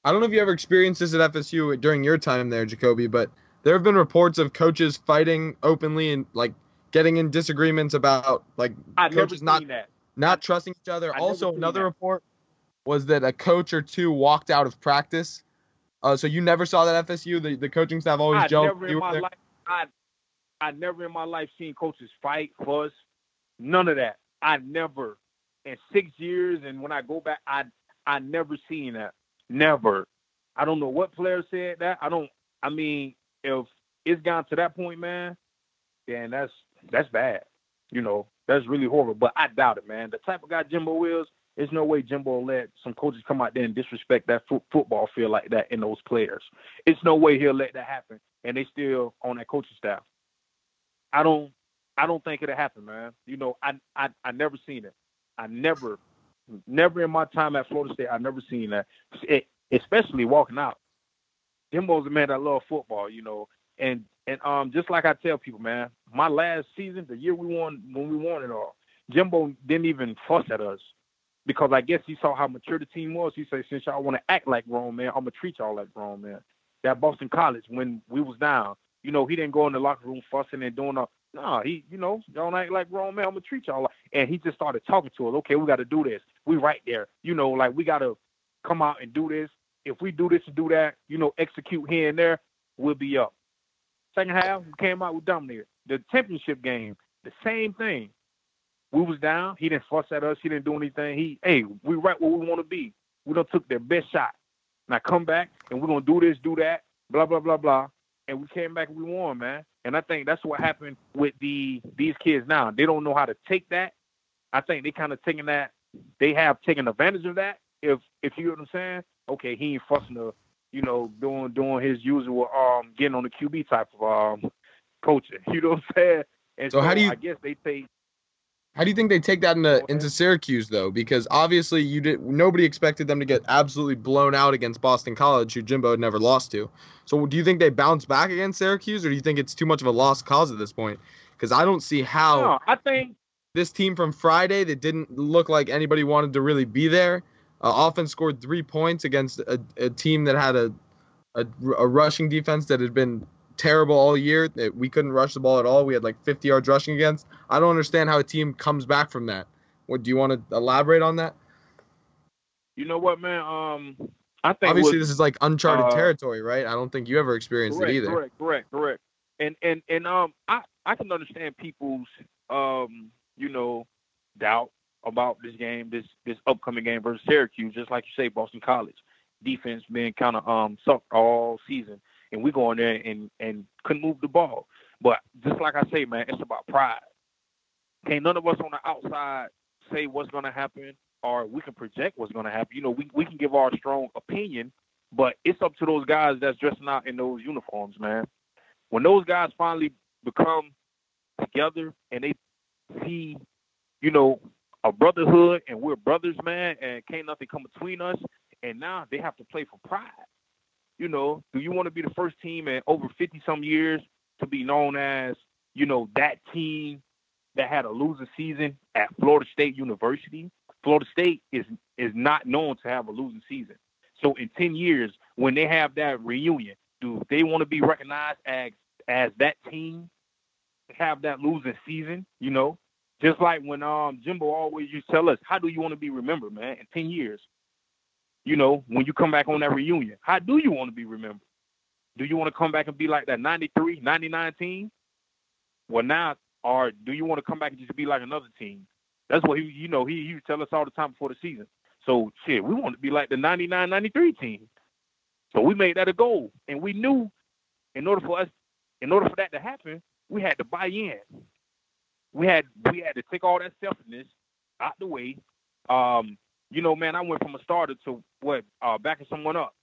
I don't know if you ever experienced this at FSU during your time there, Jacobbi, but there have been reports of coaches fighting openly and like getting in disagreements about like I coaches not that. not trusting each other. I also, another that. report was that a coach or two walked out of practice. Uh, so you never saw that FSU. The, the coaching staff always I gelled. never in my life, I, I never in my life seen coaches fight, fuss, none of that. I never, in six years, and when I go back, I, I never seen that. Never. I don't know what player said that. I don't. I mean, if it's gone to that point, man, then that's that's bad. You know, that's really horrible. But I doubt it, man. The type of guy Jimbo is, there's no way Jimbo let some coaches come out there and disrespect that fo- football field like that in those players. It's no way he'll let that happen, and they still on that coaching staff. I don't, I don't think it'll happen, man. You know, I, I, I never seen it. I never, never in my time at Florida State, I never seen that. It, especially walking out. Jimbo's a man that love football, you know, and and um, just like I tell people, man, my last season, the year we won, when we won it all, Jimbo didn't even fuss at us because I guess he saw how mature the team was. He said, since y'all want to act like grown man, I'm gonna treat y'all like grown man. That Boston College when we was down, you know, he didn't go in the locker room fussing and doing a no, he, you know, don't act like grown man. I'm gonna treat y'all like, and he just started talking to us. Okay, we got to do this. We right there, you know, like we got to come out and do this. If we do this and do that, you know, execute here and there, we'll be up. Second half, we came out with dominated. The championship game, the same thing. We was down. He didn't fuss at us. He didn't do anything. He, hey, we right where we want to be. We done took their best shot. Now come back and we're gonna do this, do that, blah blah blah blah. And we came back and we won, man. And I think that's what happened with the these kids now. They don't know how to take that. I think they kind of taking that. They have taken advantage of that. If if you know what I'm saying. Okay, he ain't fussing the, you know, doing doing his usual um getting on the QB type of um coaching. You know what I'm saying? And So how do you- I guess they take How do you think they take that into into Syracuse though? Because obviously you did nobody expected them to get absolutely blown out against Boston College, who Jimbo had never lost to. So do you think they bounce back against Syracuse, or do you think it's too much of a lost cause at this point? Because I don't see how no, I think this team from Friday that didn't look like anybody wanted to really be there. Uh, offense scored three points against a, a team that had a, a a rushing defense that had been terrible all year. That we couldn't rush the ball at all. We had like 50 yards rushing against. I don't understand how a team comes back from that. What do you want to elaborate on that? you know what, man. Um, I think Obviously, what- this is like uncharted uh, territory, right? I don't think you ever experienced correct, it either. Correct, correct, correct. And and and um, I I can understand people's um, you know, doubt about this game, this this upcoming game versus Syracuse. Just like you say, Boston College defense been kind of um sucked all season, and we go in there and and couldn't move the ball. But just like I say, man, it's about pride. Can't none of us on the outside say what's to happen, or we can project what's to happen. You know, we we can give our strong opinion, but it's up to those guys that's dressing out in those uniforms, man. When those guys finally become together and they see, you know, a brotherhood and we're brothers, man, and can't nothing come between us, and now they have to play for pride. You know, do you want to be the first team in over 50 some years to be known as, you know, that team that had a losing season at Florida State University? Florida State is is not known to have a losing season. So in 10 years, when they have that reunion, do they want to be recognized as as that team have that losing season? You know, just like when um Jimbo always used to tell us, how do you want to be remembered, man, in 10 years? You know, when you come back on that reunion, how do you want to be remembered? Do you want to come back and be like that 93, 99 team? Well, now, or do you want to come back and just be like another team? That's what he, you know, he, he tell us all the time before the season. So, shit, we want to be like the 99, 93 team. So we made that a goal. And we knew in order for us, in order for that to happen, we had to buy in. We had we had to take all that selfishness out the way. Um, you know, man, I went from a starter to what uh, backing someone up,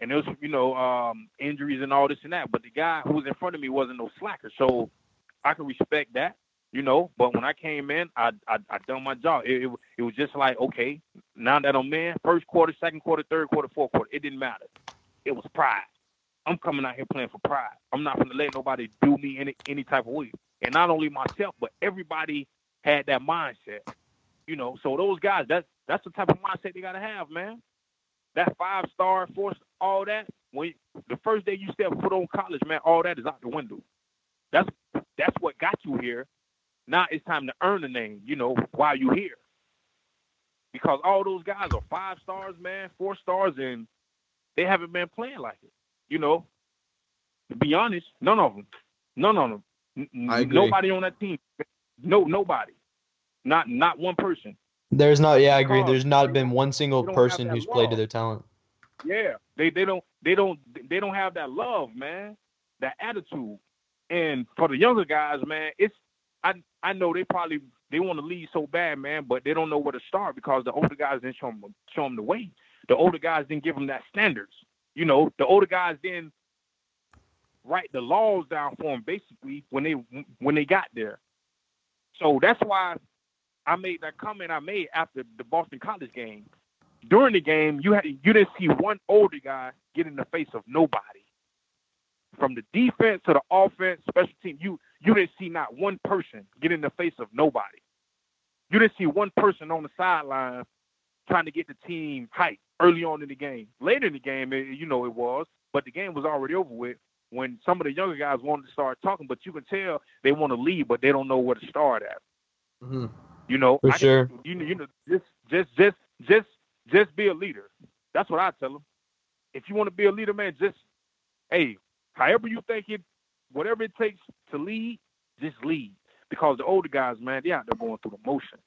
and it was you know um, injuries and all this and that. But the guy who was in front of me wasn't no slacker, so I can respect that. You know, but when I came in, I I, I done my job. It, it it was just like okay, now that I'm in, first quarter, second quarter, third quarter, fourth quarter, it didn't matter. it was pride. I'm coming out here playing for pride. I'm not gonna let nobody do me any any type of way. And not only myself, but everybody had that mindset. You know, so those guys, that's that's the type of mindset they gotta have, man. That five star, four, all that. When the first day you step foot on college, man, all that is out the window. That's that's what got you here. Now it's time to earn the name, you know, while you're here. Because all those guys are five stars, man, four stars, and they haven't been playing like it. You know, to be honest, none of them, none of them, N- nobody on that team, no, nobody, not not one person. There's not, yeah, I agree. There's not been one single person who's love. played to their talent. Yeah, they they don't they don't they don't have that love, man, that attitude. And for the younger guys, man, it's I I know they probably they want to lead so bad, man, but they don't know where to start because the older guys didn't show them show them the way. The older guys didn't give them that standards. You know, the older guys didn't write the laws down for them basically when they when they got there. So that's why I made that comment I made after the Boston College game. During the game, you had you didn't see one older guy get in the face of nobody. From the defense to the offense, special team, you you didn't see not one person get in the face of nobody. You didn't see one person on the sideline trying to get the team hyped early on in the game. Later in the game, it, you know it was, but the game was already over with when some of the younger guys wanted to start talking. But you can tell they want to leave, but they don't know where to start at. Mm-hmm. You know, for I sure. you know, you know, just just just just just be a leader. That's what I tell them. If you want to be a leader, man, just hey, however you think it, whatever it takes to lead, just lead. Because the older guys, man, they out there going through the motion.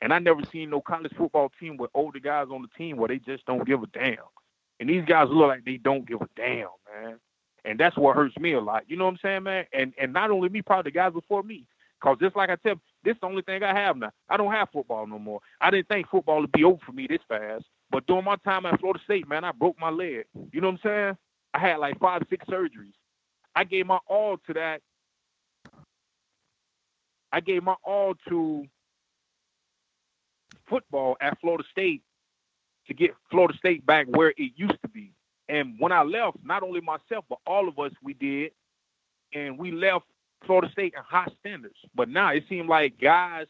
And I never seen no college football team with older guys on the team where they just don't give a damn. And these guys look like they don't give a damn, man. And that's what hurts me a lot. You know what I'm saying, man? And and not only me, probably the guys before me. Cause just like I said, this is the only thing I have now. I don't have football no more. I didn't think football would be over for me this fast. But during my time at Florida State, man, I broke my leg. You know what I'm saying? I had like five, six surgeries. I gave my all to that. I gave my all to football at Florida State to get Florida State back where it used to be. And when I left, not only myself, but all of us, we did. And we left Florida State in high standards. But now it seems like guys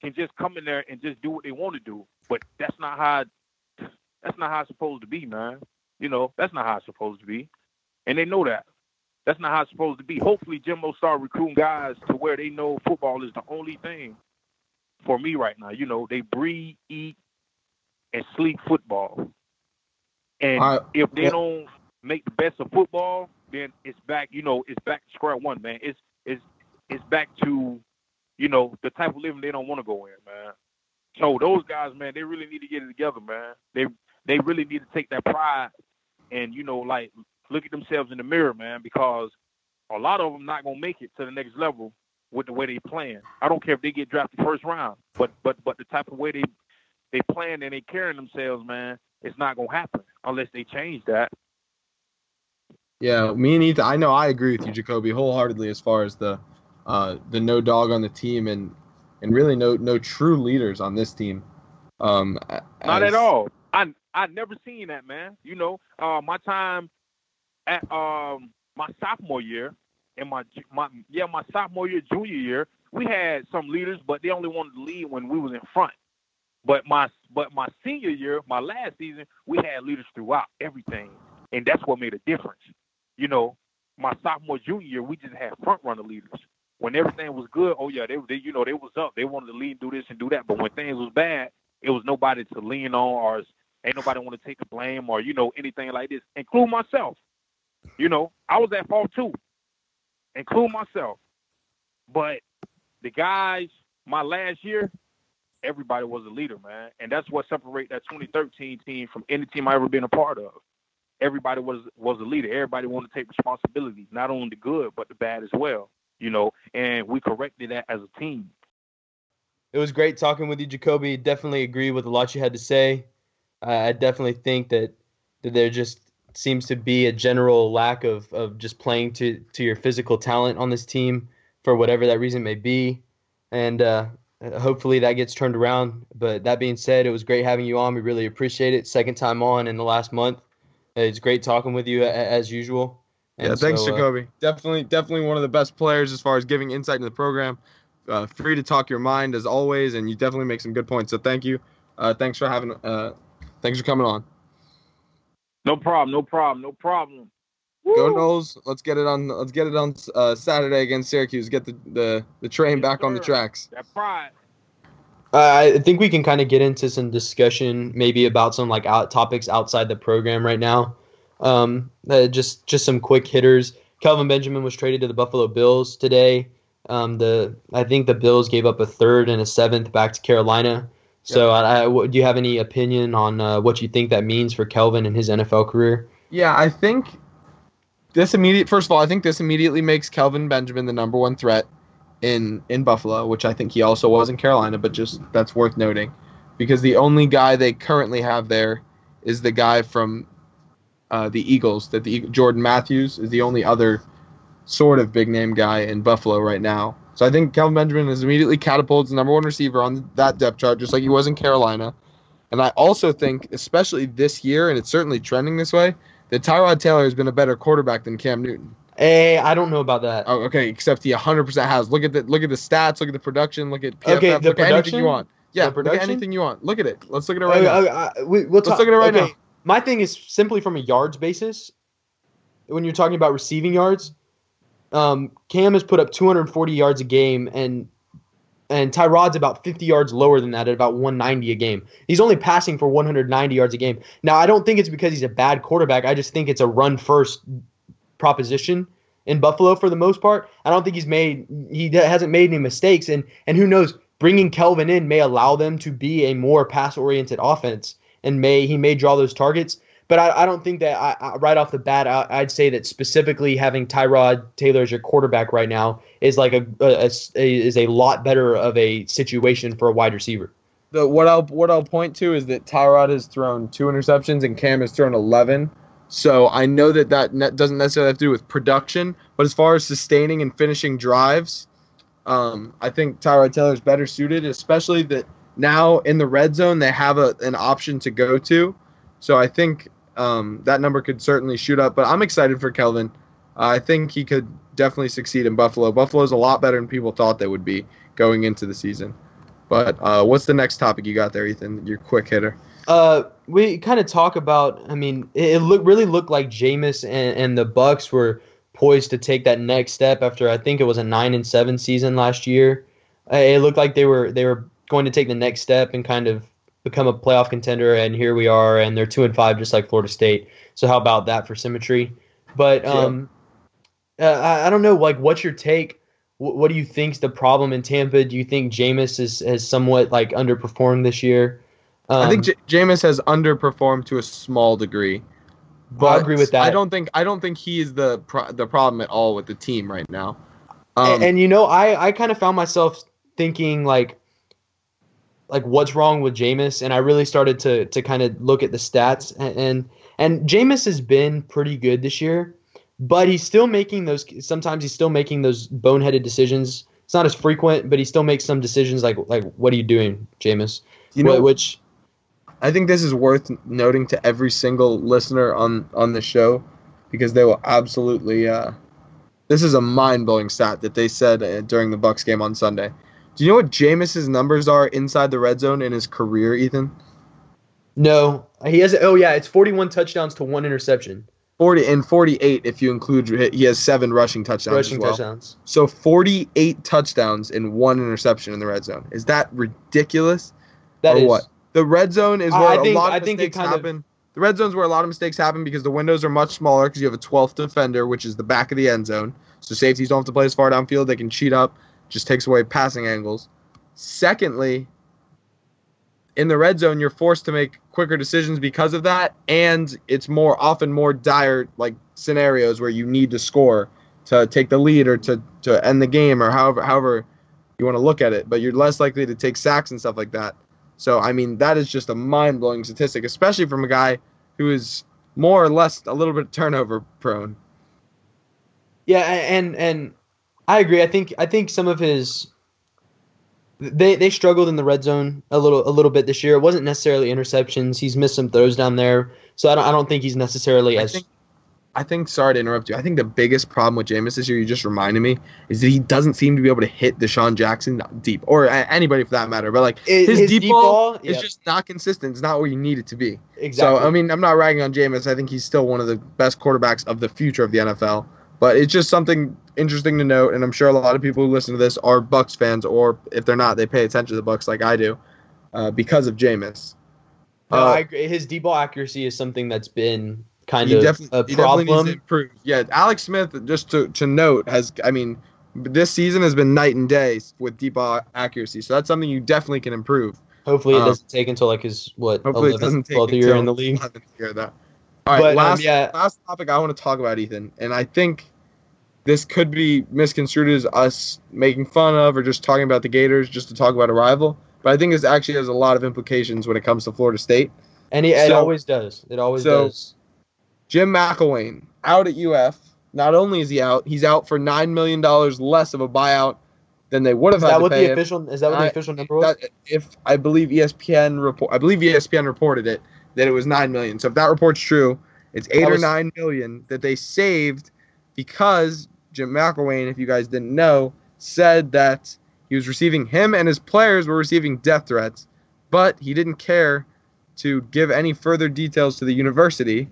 can just come in there and just do what they want to do. But that's not how that's not how it's supposed to be, man. You know, that's not how it's supposed to be. And they know that. That's not how it's supposed to be. Hopefully Jimbo start recruiting guys to where they know football is the only thing for me right now. You know, they breathe, eat, and sleep football. And right. if they don't make the best of football, then it's back. You know, it's back to square one, man. It's it's it's back to you know the type of living they don't want to go in, man. So those guys, man, they really need to get it together, man. They they really need to take that pride and you know like look at themselves in the mirror, man, because a lot of them not gonna make it to the next level with the way they playing. I don't care if they get drafted first round, but but but the type of way they they playing and they carrying themselves, man, it's not gonna happen unless they change that. Yeah, me and Ethan, I know I agree with you, Jacobbi, wholeheartedly as far as the uh, the no dog on the team and and really no no true leaders on this team. Um, not at all. I I never seen that, man. You know, uh, my time at um my sophomore year, in my my yeah my sophomore year, junior year, we had some leaders, but they only wanted to lead when we was in front. But my but my senior year, my last season, we had leaders throughout everything, and that's what made a difference. You know, my sophomore junior year, we just had front runner leaders. When everything was good, oh yeah, they, they you know they was up. They wanted to lead, do this and do that. But when things was bad, it was nobody to lean on, or ain't nobody want to take the blame, or you know anything like this, include myself. You know, I was at fault too include myself. But the guys, my last year, everybody was a leader, man, and that's what separate that 2013 team from any team I ever been a part of. Everybody was was a leader. Everybody wanted to take responsibility, not only the good but the bad as well. You know, and we corrected that as a team. It was great talking with you, Jacobbi. Definitely agree with a lot you had to say. I definitely think that that they're just seems to be a general lack of, of just playing to, to your physical talent on this team for whatever that reason may be. And uh, hopefully that gets turned around. But that being said, it was great having you on. We really appreciate it. Second time on in the last month. It's great talking with you as usual. Yeah, thanks, so, uh, Jacobbi. Definitely, definitely one of the best players as far as giving insight into the program. Uh, free to talk your mind as always, and you definitely make some good points. So thank you. Uh, thanks for having. Uh, thanks for coming on. No problem. No problem. No problem. Go Woo! Noles. Let's get it on. Let's get it on uh, Saturday against Syracuse. Get the the, the train Yes, back on the tracks. That pride. Uh, I think we can kind of get into some discussion, maybe about some like out topics outside the program right now. Um, uh, just just some quick hitters. Kelvin Benjamin was traded to the Buffalo Bills today. Um, the I think the Bills gave up a third and a seventh back to Carolina. So, I, I, what- do you have any opinion on uh, what you think that means for Kelvin and his NFL career? Yeah, I think this immediate. First of all, I think this immediately makes Kelvin Benjamin the number one threat in in Buffalo, which I think he also was in Carolina. But just that's worth noting, because the only guy they currently have there is the guy from uh, the Eagles. That the Jordan Matthews is the only other sort of big name guy in Buffalo right now. So I think Kelvin Benjamin is immediately catapulted as number one receiver on that depth chart, just like he was in Carolina. And I also think, especially this year, and it's certainly trending this way, that Tyrod Taylor has been a better quarterback than Cam Newton. Hey, I don't know about that. Oh, okay, except he 100% has. Look at the look at the stats, look at the production, look at PFF, Okay, the look at anything production? you want. Yeah, The production? anything you want. Look at it. Let's look at it right now. Uh, uh, uh, we, we'll Let's talk- look at it right okay, now. My thing is simply from a yards basis. When you're talking about receiving yards, um, Cam has put up 240 yards a game, and and Tyrod's about 50 yards lower than that at about 190 a game. He's only passing for 190 yards a game. Now, I don't think it's because he's a bad quarterback. I just think it's a run first proposition in Buffalo for the most part. I don't think he's made he hasn't made any mistakes, and and who knows, bringing Kelvin in may allow them to be a more pass oriented offense, and may he may draw those targets. But I, I don't think that I, I, right off the bat I, I'd say that specifically having Tyrod Taylor as your quarterback right now is like a, a- a- is a lot better of a situation for a wide receiver. The what I'll what I'll point to is that Tyrod has thrown two interceptions and Cam has thrown 11. So I know that that doesn't necessarily have to do with production, but as far as sustaining and finishing drives, um, I think Tyrod Taylor is better suited, especially that now in the red zone they have a, an option to go to. So I think um, that number could certainly shoot up. But I'm excited for Kelvin. I think he could definitely succeed in Buffalo. Buffalo's a lot better than people thought they would be going into the season. But uh, what's the next topic you got there, Ethan? Your quick hitter. Uh, we kind of talk about. I mean, it, it look really looked like Jameis and, and the Bucs were poised to take that next step after I think it was a nine and seven season last year. Uh, it looked like they were they were going to take the next step and kind of become a playoff contender. And here we are, and they're two and five, just like Florida State. So how about that for symmetry? But um, uh, I, I don't know. Like, what's your take? What, what do you think's the problem in Tampa? Do you think Jameis is has somewhat like underperformed this year? I think Um, J- Jameis has underperformed to a small degree. I agree with that. I don't think I don't think he is the pro- the problem at all with the team right now. Um, and, and, you know, I, I kind of found myself thinking like, like what's wrong with Jameis, and I really started to to kind of look at the stats, and and, and Jameis has been pretty good this year, but he's still making those. Sometimes he's still making those boneheaded decisions. It's not as frequent, but he still makes some decisions like like what are you doing, Jameis? you know, which I think this is worth noting to every single listener on on the show because they will absolutely. Uh, this is a mind blowing stat that they said uh, during the Bucs game on Sunday. Do you know what Jameis's numbers are inside the red zone in his career, Ethan? no, he has. Oh yeah, it's forty one touchdowns to one interception, Forty and forty eight if you include he has seven rushing touchdowns rushing as well. touchdowns. So 48 touchdowns and one interception in the red zone. Is that ridiculous? That or is what? The red zone is I- where I think- a lot I of it mistakes kind of- happen. The red zone is where a lot of mistakes happen because the windows are much smaller because you have a 12th defender, which is the back of the end zone. So safeties don't have to play as far downfield. They can cheat up. Just takes away passing angles. Secondly, in the red zone, you're forced to make quicker decisions because of that, and it's more often more dire like scenarios where you need to score to take the lead or to, to end the game or however however you want to look at it. But you're less likely to take sacks and stuff like that. So I mean that is just a mind blowing statistic, especially from a guy who is more or less a little bit turnover prone. Yeah, and and I agree. I think I think some of his they they struggled in the red zone a little a little bit this year. It wasn't necessarily interceptions. He's missed some throws down there, so I don't I don't think he's necessarily I as I think. Sorry to interrupt you. I think the biggest problem with Jameis this year, you just reminded me, is that he doesn't seem to be able to hit DeSean Jackson deep, or anybody for that matter. But like His- his, his deep deep ball ball, is yeah. just not consistent. It's not where you need it to be. exactly. So I mean, I'm not ragging on Jameis. I think he's still one of the best quarterbacks of the future of the NFL. But it's just something interesting to note, and I'm sure a lot of people who listen to this are Bucs fans, or if they're not, they pay attention to the Bucs like I do, uh, because of Jameis. no, Uh, I agree. His deep ball accuracy is something that's been kind he of a he definitely needs problem. to improve. Yeah, Alex Smith, just to, to note, has I mean, this season has been night and day with deep ball accuracy. So that's something you definitely can improve. Hopefully, it um, doesn't take until like his what Hopefully, 11th, it doesn't take 12th year in the league. 11th year of that. All right, but last um, yeah, last topic I want to talk about, Ethan, and I think this could be misconstrued as us making fun of or just talking about the Gators just to talk about a rival. But I think this actually has a lot of implications when it comes to Florida State. and he, it so- always does. It always so- does. Jim McElwain out at UF. Not only is he out, he's out for nine million dollars less of a buyout than they would have Is had that to what pay the him. official? Is that what the I- official number was? That, if I believe ESPN report, I believe ESPN reported it that it was nine million. So if that report's true, it's eight That or was- nine million that they saved because Jim McElwain, if you guys didn't know, said that he was receiving him and his players were receiving death threats, but he didn't care to give any further details to the university,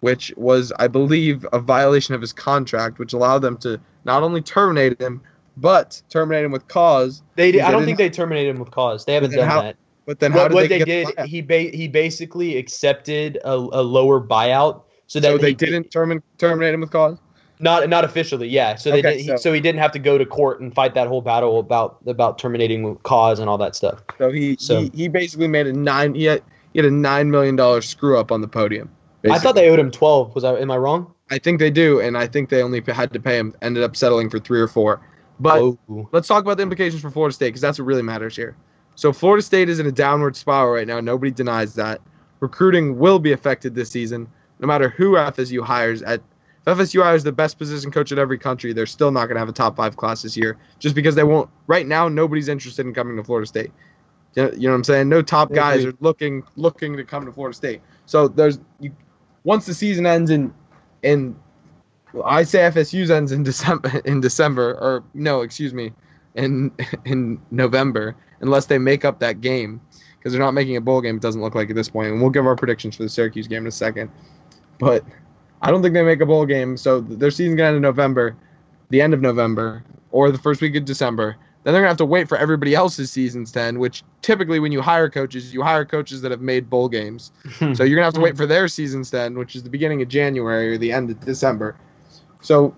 which was, I believe, a violation of his contract, which allowed them to not only terminate him, but terminate him with cause. they did, I don't think they terminated him with cause. They haven't done how- that. But then how what did what they, they, get did, the he ba- he basically accepted a, a lower buyout, so that so they he- didn't termin- terminate him with cause. Not not officially, yeah. So they Okay, did, he, so- so he didn't have to go to court and fight that whole battle about about terminating with cause and all that stuff. So he So- he, he basically made a nine. He had, he had a nine million dollar screw up on the podium. I thought they owed him twelve. Was I am I wrong? I think they do, and I think they only had to pay him. Ended up settling for three or four. But oh, let's talk about the implications for Florida State because that's what really matters here. So Florida State is in a downward spiral right now. Nobody denies that. Recruiting will be affected this season, no matter who FSU hires. At if FSU hires the best position coach at every country, they're still not going to have a top five class this year, just because they won't. Right now, nobody's interested in coming to Florida State. You know, you know what I'm saying? No top guys are looking looking to come to Florida State. So there's you, once the season ends in in I say FSU's ends in December in December or no, excuse me, in in November unless they make up that game because they're not making a bowl game. It doesn't look like at this point, and we'll give our predictions for the Syracuse game in a second. But I don't think they make a bowl game, so their season's gonna end in November, the end of November, or the first week of December. Then they're gonna have to wait for everybody else's seasons to end, which typically when you hire coaches, you hire coaches that have made bowl games. Hmm. So you're gonna have to wait hmm. for their seasons to end, which is the beginning of January or the end of December. So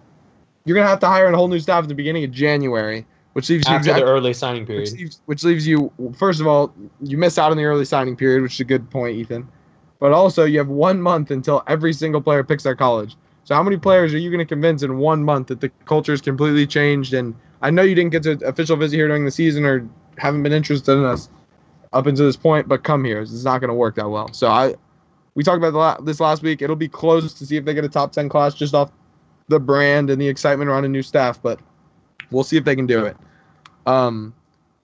you're gonna have to hire a whole new staff at the beginning of January, which leaves you after exact- the early signing which period. leaves, which leaves you first of all you miss out on the early signing period, which is a good point, Ethan. But also you have one month until every single player picks their college. So how many players are you going to convince in one month that the culture is completely changed? And I know you didn't get to official visit here during the season or haven't been interested in us up until this point, but come here. It's not going to work that well. So I, we talked about la- this last week. It'll be close to see if they get a top ten class just off the brand and the excitement around a new staff, but we'll see if they can do it. Um,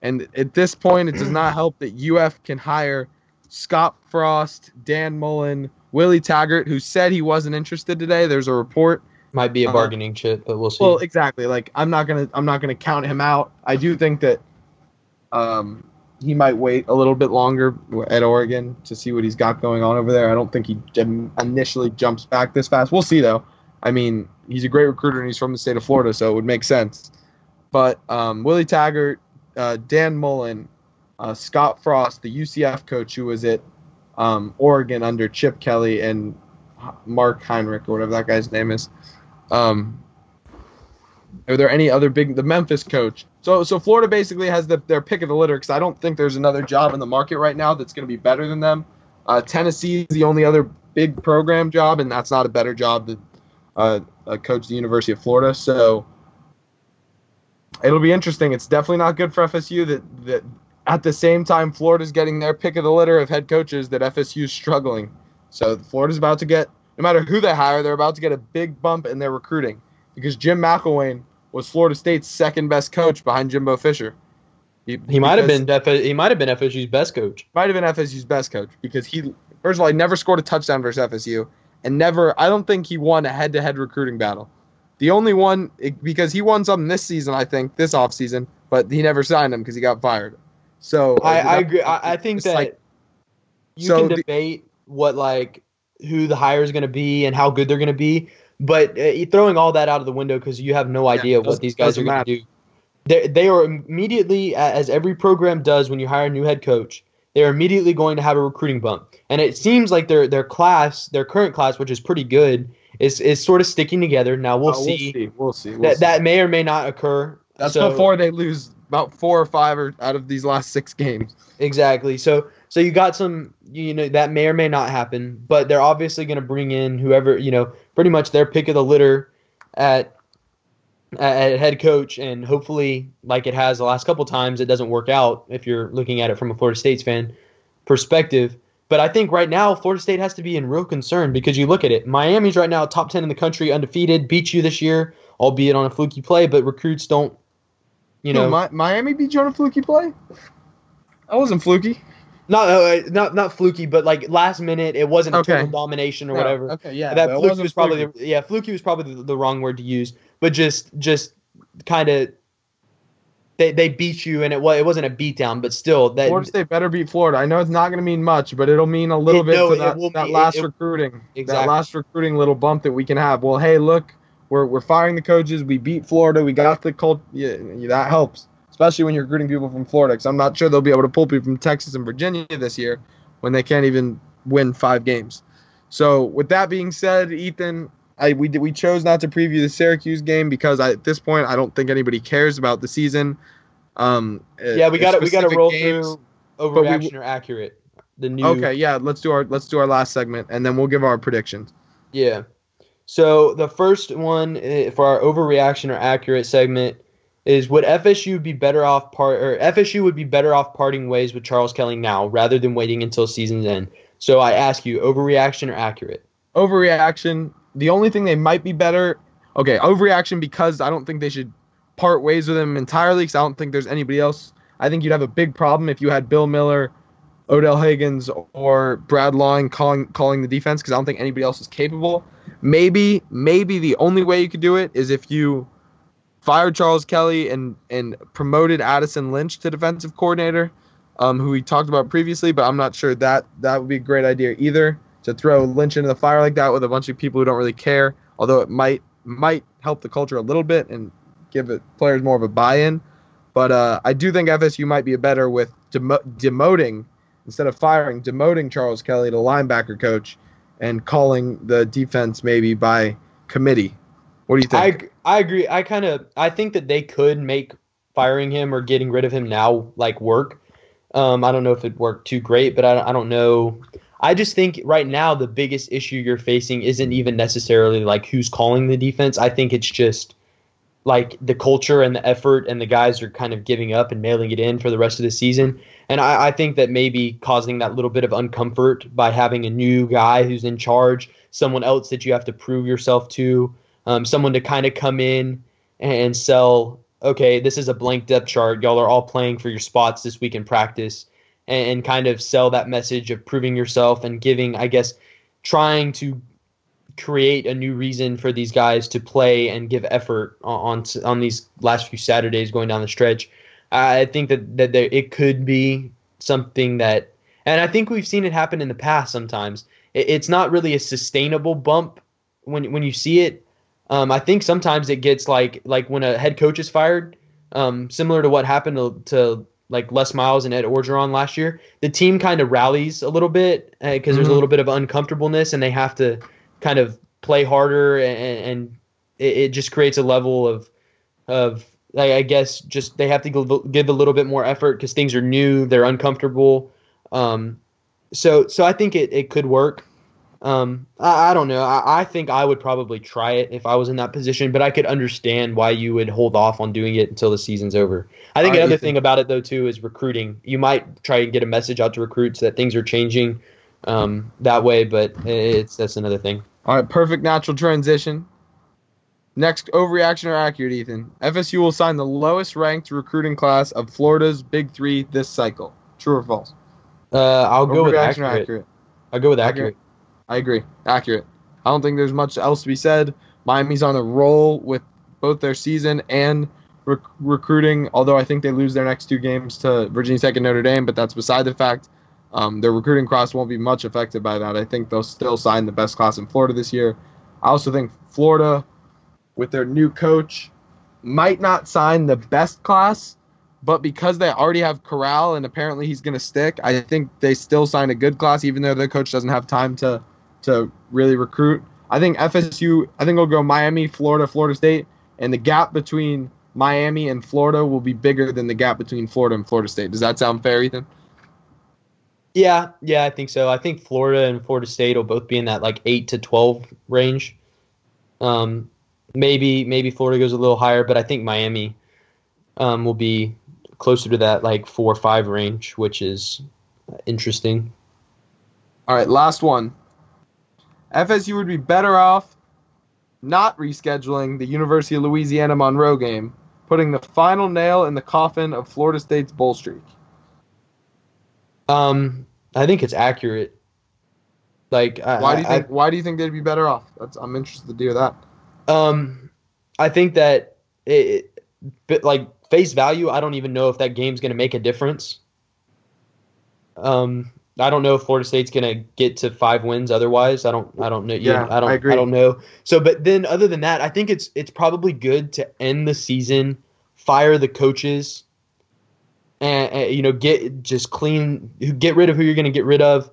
and at this point, it does not help that UF can hire Scott Frost, Dan Mullen, Willie Taggart, who said he wasn't interested today. There's a report. Might be a uh, bargaining chip, but we'll see. Well, exactly. Like I'm not gonna I'm not gonna count him out. I do think that um, he might wait a little bit longer at Oregon to see what he's got going on over there. I don't think he initially jumps back this fast. We'll see though. I mean, he's a great recruiter and he's from the state of Florida, so it would make sense. But um, Willie Taggart, uh, Dan Mullen, uh, Scott Frost, the UCF coach who was at um, Oregon under Chip Kelly and Mark Heinrich or whatever that guy's name is. Um, are there any other big? The Memphis coach. So so Florida basically has the, their pick of the litter because I don't think there's another job in the market right now that's going to be better than them. Uh, Tennessee is the only other big program job, and that's not a better job than uh, coach the University of Florida. So it'll be interesting. It's definitely not good for FSU that that at the same time Florida's getting their pick of the litter of head coaches that FSU's struggling. So Florida's about to get no matter who they hire, they're about to get a big bump in their recruiting because Jim McElwain was Florida State's second best coach behind Jimbo Fisher. He might have been F- he might have been FSU's best coach. might have been FSU's best coach because he first of all he never scored a touchdown versus FSU and never I don't think he won a head-to-head recruiting battle. The only one because he won something this season I think this offseason, but he never signed him because he got fired. So I, uh, I agree. I, I think that like- you So can the- debate what like who the hire is going to be and how good they're going to be, but uh, throwing all that out of the window because you have no idea what these guys are going to do. They they are immediately as every program does when you hire a new head coach. They're immediately going to have a recruiting bump, and it seems like their their class, their current class, which is pretty good, is is sort of sticking together. Now we'll uh, see. We'll see. We'll That see. that may or may not occur. That's So- before they lose about four or five or out of these last six games. Exactly. So so you got some you know that may or may not happen, but they're obviously going to bring in whoever you know pretty much their pick of the litter at at head coach, and hopefully, like it has the last couple times, it doesn't work out if you're looking at it from a Florida State's fan perspective. But I think right now Florida State has to be in real concern because you look at it. Miami's right now top ten in the country, undefeated, beat you this year, albeit on a fluky play, but recruits don't. You know, Mi- Miami beat you on a fluky play. I wasn't fluky. Not uh, not not fluky, but like last minute, it wasn't a Okay. total domination or No, whatever. Okay, yeah. that but fluky wasn't probably fluky. the, yeah fluky was probably the, the wrong word to use, but just just kind of they they beat you and it was it wasn't a beatdown, but still that Florida State better beat Florida. I know it's not going to mean much, but it'll mean a little It- bit no, for it that, will that mean- last it- it- recruiting, that last recruiting little bump that we can have. Well, hey, look, we're we're firing the coaches. We beat Florida. We got the cult. Yeah, that helps, especially when you're recruiting people from Florida. Because I'm not sure they'll be able to pull people from Texas and Virginia this year when they can't even win five games. So with that being said, Ethan, I we did, we chose not to preview the Syracuse game because I, at this point I don't think anybody cares about the season. Um, yeah we got to we got to roll games. through we- overreaction or accurate the new Okay, yeah, let's do our let's do our last segment and then we'll give our predictions. Yeah. So the first one uh, for our overreaction or accurate segment is would FSU be better off part or FSU would be better off parting ways with Charles Kelly now rather than waiting until season's end. So I ask you, overreaction or accurate? Overreaction. The only thing they might be better. Okay, overreaction because I don't think they should part ways with him entirely because I don't think there's anybody else. I think you'd have a big problem if you had Bill Miller, Odell Haggins, or Brad Lawing calling calling the defense because I don't think anybody else is capable. Maybe maybe the only way you could do it is if you fired Charles Kelly and and promoted Addison Lynch to defensive coordinator, um, who we talked about previously. But I'm not sure that that would be a great idea either to throw Lynch into the fire like that with a bunch of people who don't really care. Although it might might help the culture a little bit and give it players more of a buy-in. But uh, I do think FSU might be better with demo- demoting instead of firing, demoting Charles Kelly to linebacker coach and calling the defense maybe by committee. What do you think? I I agree. I kind of I think that they could make firing him or getting rid of him now like work. Um, I don't know if it worked too great, but I, I don't know. I just think right now the biggest issue you're facing isn't even necessarily like who's calling the defense. I think it's just like the culture and the effort, and the guys are kind of giving up and mailing it in for the rest of the season. And I, I think that maybe causing that little bit of uncomfort by having a new guy who's in charge, someone else that you have to prove yourself to, um, someone to kind of come in and sell. Okay, this is a blank depth chart. Y'all are all playing for your spots this week in practice, and, and kind of sell that message of proving yourself and giving, I guess, trying to create a new reason for these guys to play and give effort on on, on these last few Saturdays going down the stretch. I think that that there, it could be something that, and I think we've seen it happen in the past. Sometimes it, it's not really a sustainable bump when when you see it. Um, I think sometimes it gets like like when a head coach is fired, um, similar to what happened to, to like Les Miles and Ed Orgeron last year. The team kind of rallies a little bit because there's a Mhm. little bit of uncomfortableness, and they have to kind of play harder, and, and it, it just creates a level of of like, I guess just they have to give, give a little bit more effort because things are new, they're uncomfortable. Um, so so I think it, it could work. Um, I, I don't know. I, I think I would probably try it if I was in that position, but I could understand why you would hold off on doing it until the season's over. I think All another thing about it though too is recruiting. You might try and get a message out to recruits that things are changing um, that way, but it's that's another thing. All right, perfect natural transition. Next, overreaction or accurate, Ethan? FSU will sign the lowest ranked recruiting class of Florida's Big Three this cycle. True or false? Uh, I'll go with accurate. accurate? I'll go with Accurate. accurate. I agree. Accurate. I don't think there's much else to be said. Miami's on a roll with both their season and rec- recruiting, although I think they lose their next two games to Virginia Tech and Notre Dame, but that's beside the fact. Um, their recruiting class won't be much affected by that. I think they'll still sign the best class in Florida this year. I also think Florida, with their new coach, might not sign the best class, but because they already have Corral and apparently he's going to stick, I think they still sign a good class, even though their coach doesn't have time to to really recruit. I think FSU. I think we'll go Miami, Florida, Florida State, and the gap between Miami and Florida will be bigger than the gap between Florida and Florida State. Does that sound fair, Ethan? Yeah, yeah, I think so. I think Florida and Florida State will both be in that like eight to twelve range. Um, maybe maybe Florida goes a little higher, but I think Miami um, will be closer to that like four or five range, which is interesting. All right, last one. FSU would be better off not rescheduling the University of Louisiana Monroe game, putting the final nail in the coffin of Florida State's bowl streak. Um, I think it's accurate. Like, I, Why do you I- think? why do you think they'd be better off? That's, I'm interested to hear that. Um, I think that it, it but like face value, I don't even know if that game's going to make a difference. Um, I don't know if Florida State's going to get to five wins. Otherwise, I don't. I don't know. Yeah, I don't. I agree. I don't know. So, but then other than that, I think it's it's probably good to end the season, fire the coaches, and, and you know get just clean, get rid of who you're going to get rid of,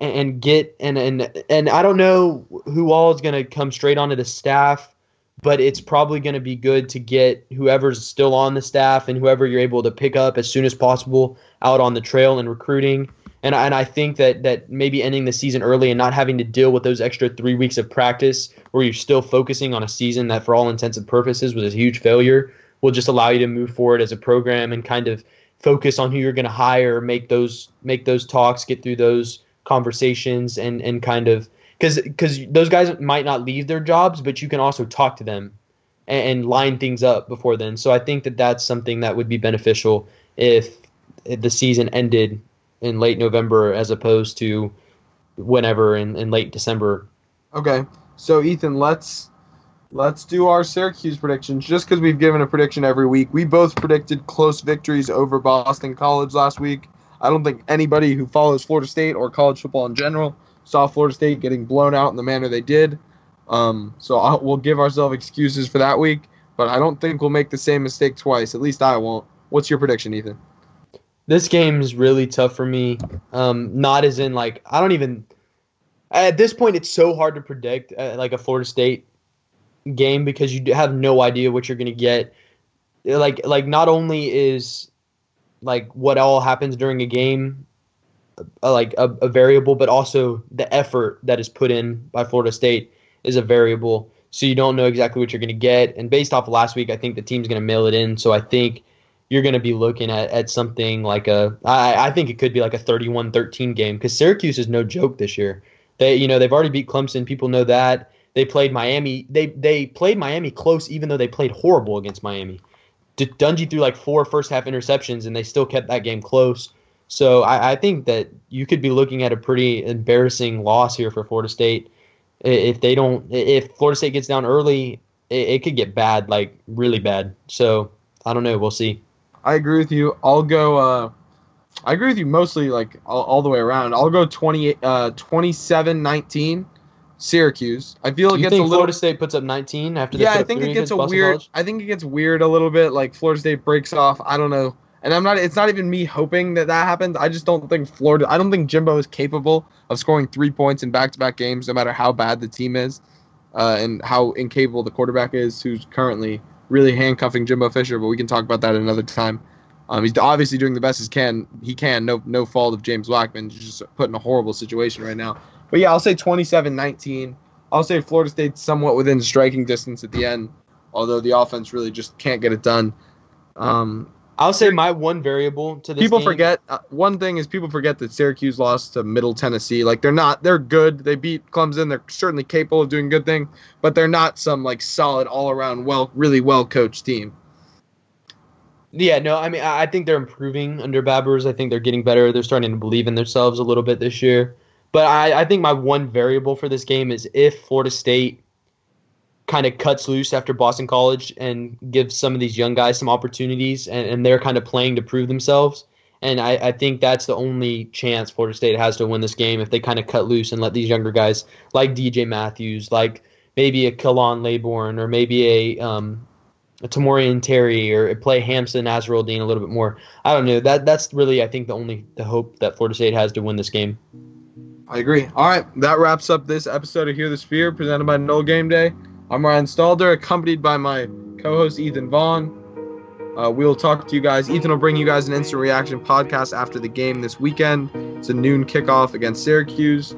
and, and get and and and I don't know who all is going to come straight onto the staff but it's probably going to be good to get whoever's still on the staff and whoever you're able to pick up as soon as possible out on the trail and recruiting. And I, and I think that that maybe ending the season early and not having to deal with those extra three weeks of practice, where you're still focusing on a season that, for all intents and purposes, was a huge failure, will just allow you to move forward as a program and kind of focus on who you're going to hire, make those make those talks, get through those conversations, and and kind of because because those guys might not leave their jobs, but you can also talk to them and, and line things up before then. So I think that that's something that would be beneficial if, the season ended in late November as opposed to whenever in, in late December. Okay, so Ethan, let's let's do our Syracuse predictions. Just because we've given a prediction every week, we both predicted close victories over Boston College last week. I don't think anybody who follows Florida State or college football in general saw Florida State getting blown out in the manner they did. Um, so I'll, we'll give ourselves excuses for that week, but I don't think we'll make the same mistake twice. At least I won't. What's your prediction, Ethan? This game is really tough for me. Um, not as in like I don't even at this point it's so hard to predict uh, like a Florida State game because you have no idea what you're going to get. Like like not only is like what all happens during a game uh, like a, a variable, but also the effort that is put in by Florida State is a variable. So you don't know exactly what you're going to get. And based off of last week, I think the team's going to mail it in. So I think you're going to be looking at, at something like a I, I think it could be like a 31-13 game because Syracuse is no joke this year. They you know they've already beat Clemson. People know that they played Miami. They they played Miami close even though they played horrible against Miami. D- Dungey threw like four first half interceptions and they still kept that game close. So I, I think that you could be looking at a pretty embarrassing loss here for Florida State if they don't. If Florida State gets down early, it, it could get bad, like really bad. So I don't know. We'll see. I agree with you. I'll go. Uh, I agree with you mostly, like all, all the way around. I'll go 20, uh, 27-19, Syracuse. I feel it you gets think a little. Florida State puts up 19 after? yeah, I think it gets a weird. College? I think it gets weird a little bit. Like Florida State breaks off. I don't know. And I'm not. It's not even me hoping that that happens. I just don't think Florida. I don't think Jimbo is capable of scoring three points in back-to-back games, no matter how bad the team is, uh, and how incapable the quarterback is, who's currently really handcuffing Jimbo Fisher. But we can talk about that another time. Um, he's obviously doing the best he can. He can. No, no fault of James Blackman. He's just put in a horrible situation right now. But yeah, I'll say 27-19. I'll say Florida State's somewhat within striking distance at the end, although the offense really just can't get it done. Um, I'll say my one variable to this people game- forget uh, one thing is people forget that Syracuse lost to Middle Tennessee. Like they're not they're good. They beat Clemson. They're certainly capable of doing good thing, but they're not some like solid all around well really well coached team. Yeah, no, I mean, I I think they're improving under Babers. I think they're getting better. They're starting to believe in themselves a little bit this year. But I, I think my one variable for this game is if Florida State kind of cuts loose after Boston College and gives some of these young guys some opportunities and, and they're kind of playing to prove themselves. And I, I think that's the only chance Florida State has to win this game if they kind of cut loose and let these younger guys like DJ Matthews, like maybe a Khalan Laborn, or maybe a um, a Tamorian Terry or play Hamsah Nasirildeen a little bit more. I don't know. That that's really I think the only the hope that Florida State has to win this game. I agree. All right, that wraps up this episode of Hear the Spear presented by Nole Game Day. I'm Ryan Stalder, accompanied by my co-host Ethan Vaughn. Uh, we'll talk to you guys. Ethan will bring you guys an instant reaction podcast after the game this weekend. It's a noon kickoff against Syracuse.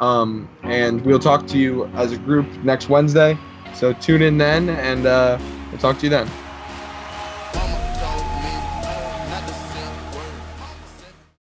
Um, and we'll talk to you as a group next Wednesday. So tune in then, and uh, we'll talk to you then.